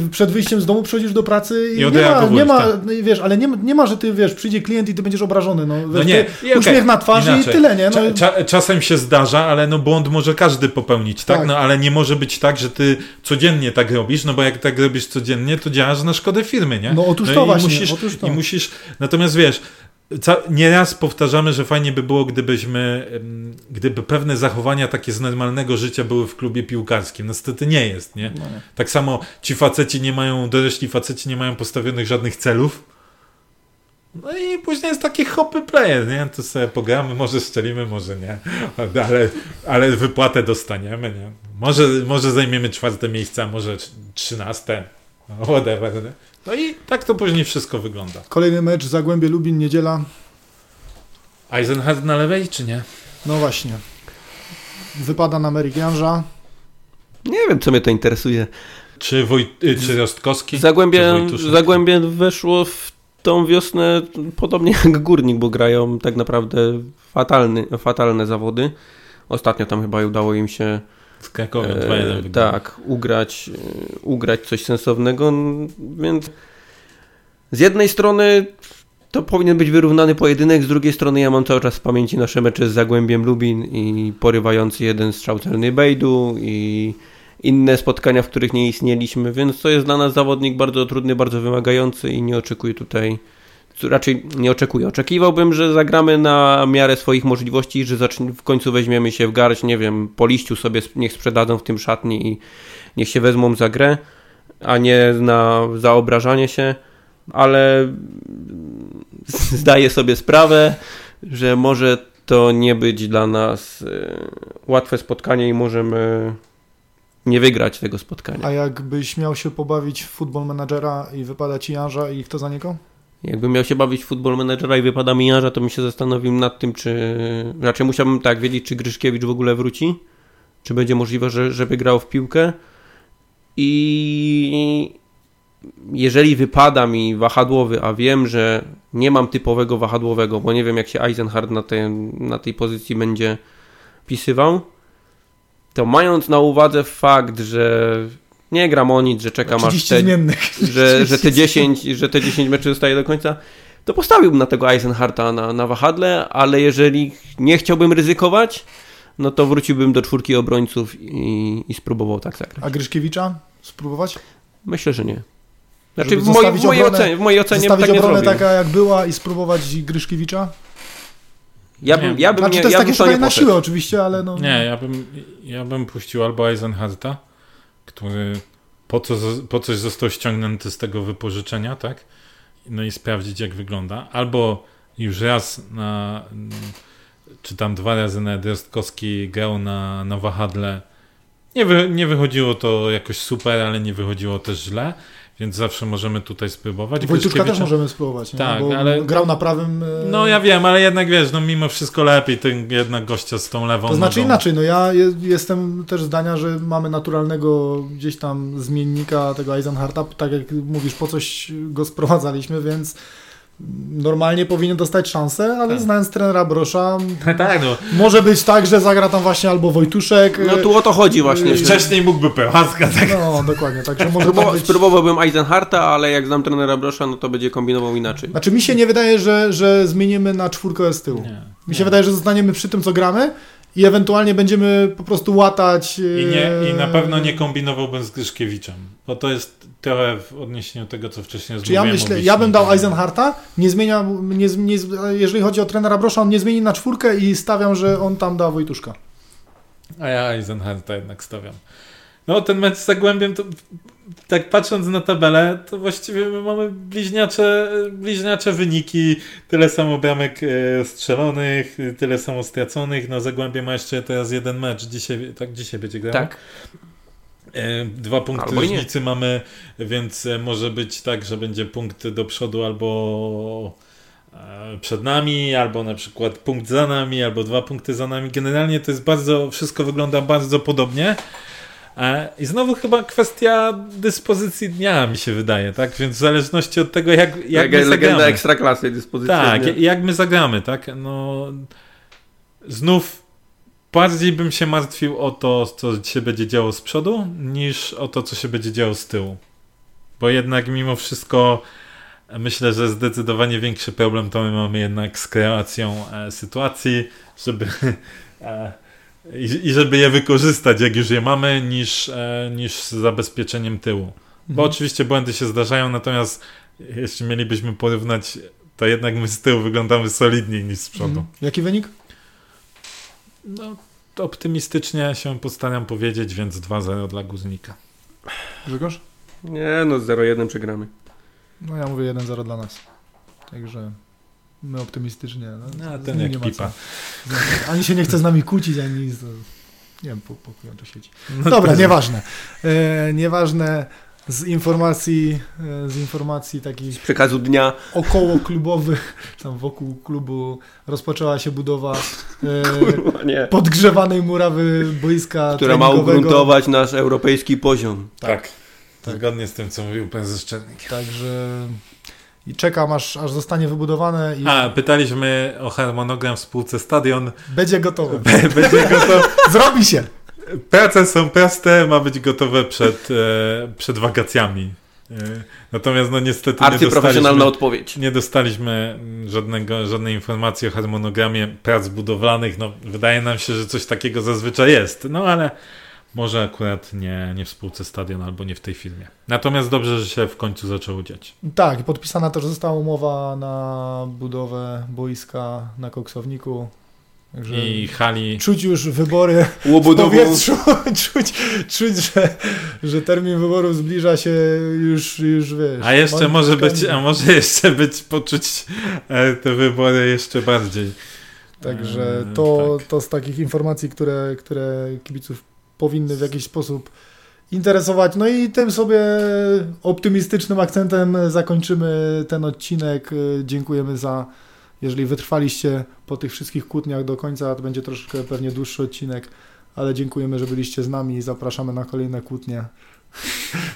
przed wyjściem z domu przychodzisz do pracy i, I nie ma, nie ma tak. no i wiesz, ale nie, nie ma, że ty wiesz, przyjdzie klient i ty będziesz obrażony, no, wiesz, nie, i uśmiech na twarzy inaczej. i tyle, nie? No, Cza, cza, czasem się zdarza, ale no błąd może każdy popełnić, tak? Tak. No ale nie może być tak, że ty codziennie tak robisz, no bo jak tak robisz codziennie, to działasz na szkodę firmy, nie? No otóż i to właśnie, Musisz, otóż to. I musisz, natomiast wiesz, nieraz powtarzamy, że fajnie by było, gdybyśmy, gdyby pewne zachowania takie z normalnego życia były w klubie piłkarskim. No Niestety nie jest, nie? no nie. Tak samo ci faceci nie mają, dorośli faceci nie mają postawionych żadnych celów. No i później jest taki hopy player, nie? To sobie pogramy, może strzelimy, może nie. Ale, ale wypłatę dostaniemy, nie? Może, może zajmiemy czwarte miejsce, a może trzynaste. No, Whatever. Nie? No i tak to później wszystko wygląda. Kolejny mecz, Zagłębie Lubin, niedziela, Eisenhardt na lewej, czy nie? no właśnie. Wypada na Merik Janża. Nie wiem, co mnie to interesuje. Czy, Woj, y, czy Rostkowski? Zagłębie, Czy? Zagłębie weszło w tą wiosnę podobnie jak Górnik, bo grają tak naprawdę fatalny, fatalne zawody. Ostatnio tam chyba udało im się Z Krakowem e, 2-1 wygrali. tak, ugrać, e, ugrać coś sensownego, więc z jednej strony to powinien być wyrównany pojedynek, z drugiej strony ja mam cały czas w pamięci nasze mecze z Zagłębiem Lubin i porywający jeden strzał celny Bejdu i inne spotkania, w których nie istnieliśmy, więc to jest dla nas zawodnik bardzo trudny, bardzo wymagający i nie oczekuję tutaj raczej nie oczekuję. Oczekiwałbym, że zagramy na miarę swoich możliwości, że w końcu weźmiemy się w garść, nie wiem, po liściu sobie niech sprzedadzą w tym szatni i niech się wezmą za grę, a nie na zaobrażanie się, ale zdaję sobie sprawę, że może to nie być dla nas e, łatwe spotkanie i możemy nie wygrać tego spotkania. A jakbyś miał się pobawić w futbol menadżera i wypada ci Janża i kto za niego? Jakbym miał się bawić w futbol menedżera i wypada mi Jarza, to bym się zastanowił nad tym, czy raczej musiałbym tak wiedzieć, czy Gryszkiewicz w ogóle wróci, czy będzie możliwe, że, żeby grał w piłkę. I jeżeli wypada mi wahadłowy, a wiem, że nie mam typowego wahadłowego, bo nie wiem jak się Eisenhardt na, tej na tej pozycji będzie pisywał, to mając na uwadze fakt, że nie gram o nic, że czekam aż te, że, że, te 10, że te 10 meczy zostaje do końca, to postawiłbym na tego Eisenharta na, na wahadle, ale jeżeli nie chciałbym ryzykować, no to wróciłbym do czwórki obrońców i, i spróbował tak zagrać. A Gryszkiewicza spróbować? Myślę, że nie. Znaczy w, moj, w, mojej ocenie, w mojej ocenie zostawić tak nie taka jak była i spróbować Gryszkiewicza? Ja bym, ja bym znaczy, nie, to jest ja takie bym to nie na siłę oczywiście, ale no... Nie, ja bym, ja bym puścił albo Eisenharta, który po, co, po coś został ściągnięty z tego wypożyczenia, tak? No i sprawdzić jak wygląda. Albo już raz na czy tam dwa razy na Drostkowski grał na, na wahadle. Nie, wy, nie wychodziło to jakoś super, ale nie wychodziło też źle. Więc zawsze możemy tutaj spróbować. Wojtuszka też możemy spróbować. Tak, ale grał na prawym. E, no ja wiem, ale jednak wiesz, no mimo wszystko lepiej ten jednak gościa z tą lewą. To znaczy nogą. inaczej, no ja jestem też zdania, że mamy naturalnego gdzieś tam zmiennika tego Eisenharta, tak jak mówisz, po coś go sprowadzaliśmy, więc normalnie powinien dostać szansę, ale tak. znając trenera Brosza, tak, no. może być tak, że zagra tam właśnie albo Wojtuszek. No tu o to chodzi właśnie. Wcześniej mógłby Pełaska, tak? No, dokładnie. Także może być... Spróbowałbym Eisenharta, ale jak znam trenera Brosza, no to będzie kombinował inaczej. Znaczy mi się nie wydaje, że, że zmienimy na czwórkę z tyłu. Nie, mi się nie. wydaje, że zostaniemy przy tym, co gramy, i ewentualnie będziemy po prostu łatać. I, nie, I na pewno nie kombinowałbym z Gryszkiewiczem, bo to jest trochę w odniesieniu do tego, co wcześniej Czy ja myślę, ja bym dał Eisenharta, nie zmienia, nie, nie, jeżeli chodzi o trenera Brosza, on nie zmieni na czwórkę i stawiam, że on tam da Wojtuszka. A ja Eisenharta jednak stawiam. No ten mecz z Zagłębiem to tak patrząc na tabelę, to właściwie my mamy bliźniacze, bliźniacze wyniki, tyle samo bramek e, strzelonych, tyle samo straconych, no Zagłębie ma jeszcze teraz jeden mecz, dzisiaj, tak dzisiaj będzie grał. Tak. E, dwa punkty różnicy mamy, więc e, może być tak, że będzie punkt do przodu albo przed nami, albo na przykład punkt za nami, albo dwa punkty za nami. Generalnie to jest bardzo, wszystko wygląda bardzo podobnie. I znowu chyba kwestia dyspozycji dnia mi się wydaje, tak? Więc w zależności od tego, jak, jak, jak my Legenda zagramy. ekstraklasy dyspozycji Tak, dnia. jak my zagramy, tak? No, znów bardziej bym się martwił o to, co się będzie działo z przodu, niż o to, co się będzie działo z tyłu. Bo jednak mimo wszystko myślę, że zdecydowanie większy problem to my mamy jednak z kreacją e, sytuacji, żeby... E, i, I, żeby je wykorzystać, jak już je mamy, niż, e, niż z zabezpieczeniem tyłu. Bo mhm. oczywiście błędy się zdarzają, natomiast jeśli mielibyśmy porównać, to jednak my z tyłu wyglądamy solidniej niż z przodu. Mhm. Jaki wynik? No, optymistycznie się postaram powiedzieć, więc 2-0 dla Guznika. Grzegorz? Nie, no 0-1 przegramy. No ja mówię 1-0 dla nas. Także My optymistycznie. No, A ten jak pipa. Ani się nie chce z nami kłócić, ani nic. Nie wiem, po, po to siedzi. No Dobra, to... nieważne. E, nieważne z informacji, e, z informacji takich... Z przekazu dnia. Około klubowych, tam wokół klubu rozpoczęła się budowa e, Kurwa, podgrzewanej murawy boiska Która ma ugruntować nasz europejski poziom. Tak. tak. Zgodnie z tym, co mówił pan Zeszczelnik. Także i czekam, aż, aż zostanie wybudowane. I... A, pytaliśmy o harmonogram w spółce Stadion. Będzie gotowe. Będzie gotowe. Zrobi się. Prace są proste, ma być gotowe przed, e, przed wakacjami. E, natomiast no niestety nie dostaliśmy, odpowiedź. nie dostaliśmy żadnego, żadnej informacji o harmonogramie prac budowlanych. No, wydaje nam się, że coś takiego zazwyczaj jest. No ale może akurat nie, nie w spółce stadion albo nie w tej firmie. Natomiast dobrze, że się w końcu zaczęło dziać. Tak, podpisana też została umowa na budowę boiska na koksowniku. Także I hali. Czuć już wybory w powietrzu, czuć, czuć że, że termin wyborów zbliża się już, już wiesz. A jeszcze może być, a może jeszcze być poczuć e, te wybory jeszcze bardziej. Także e, to, tak. to z takich informacji, które, które kibiców powinny w jakiś sposób interesować. No i tym sobie optymistycznym akcentem zakończymy ten odcinek. Dziękujemy za, jeżeli wytrwaliście po tych wszystkich kłótniach do końca, to będzie troszkę pewnie dłuższy odcinek. ale dziękujemy, że byliście z nami i zapraszamy na kolejne kłótnie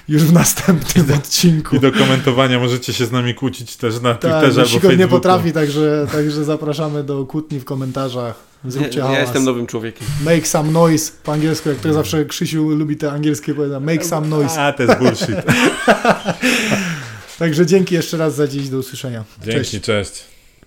już w następnym odcinku. I do komentowania możecie się z nami kłócić też na Tak, Twitterze bo albo Facebooku. nie potrafi, także, także zapraszamy do kłótni w komentarzach. Zróbcie ja, ja jestem nowym człowiekiem. Make some noise po angielsku, jak to zawsze Krzysiu lubi te angielskie powiedzenia. Make some noise. A, to jest bullshit. Także dzięki jeszcze raz za dziś, do usłyszenia. Dzięki, cześć.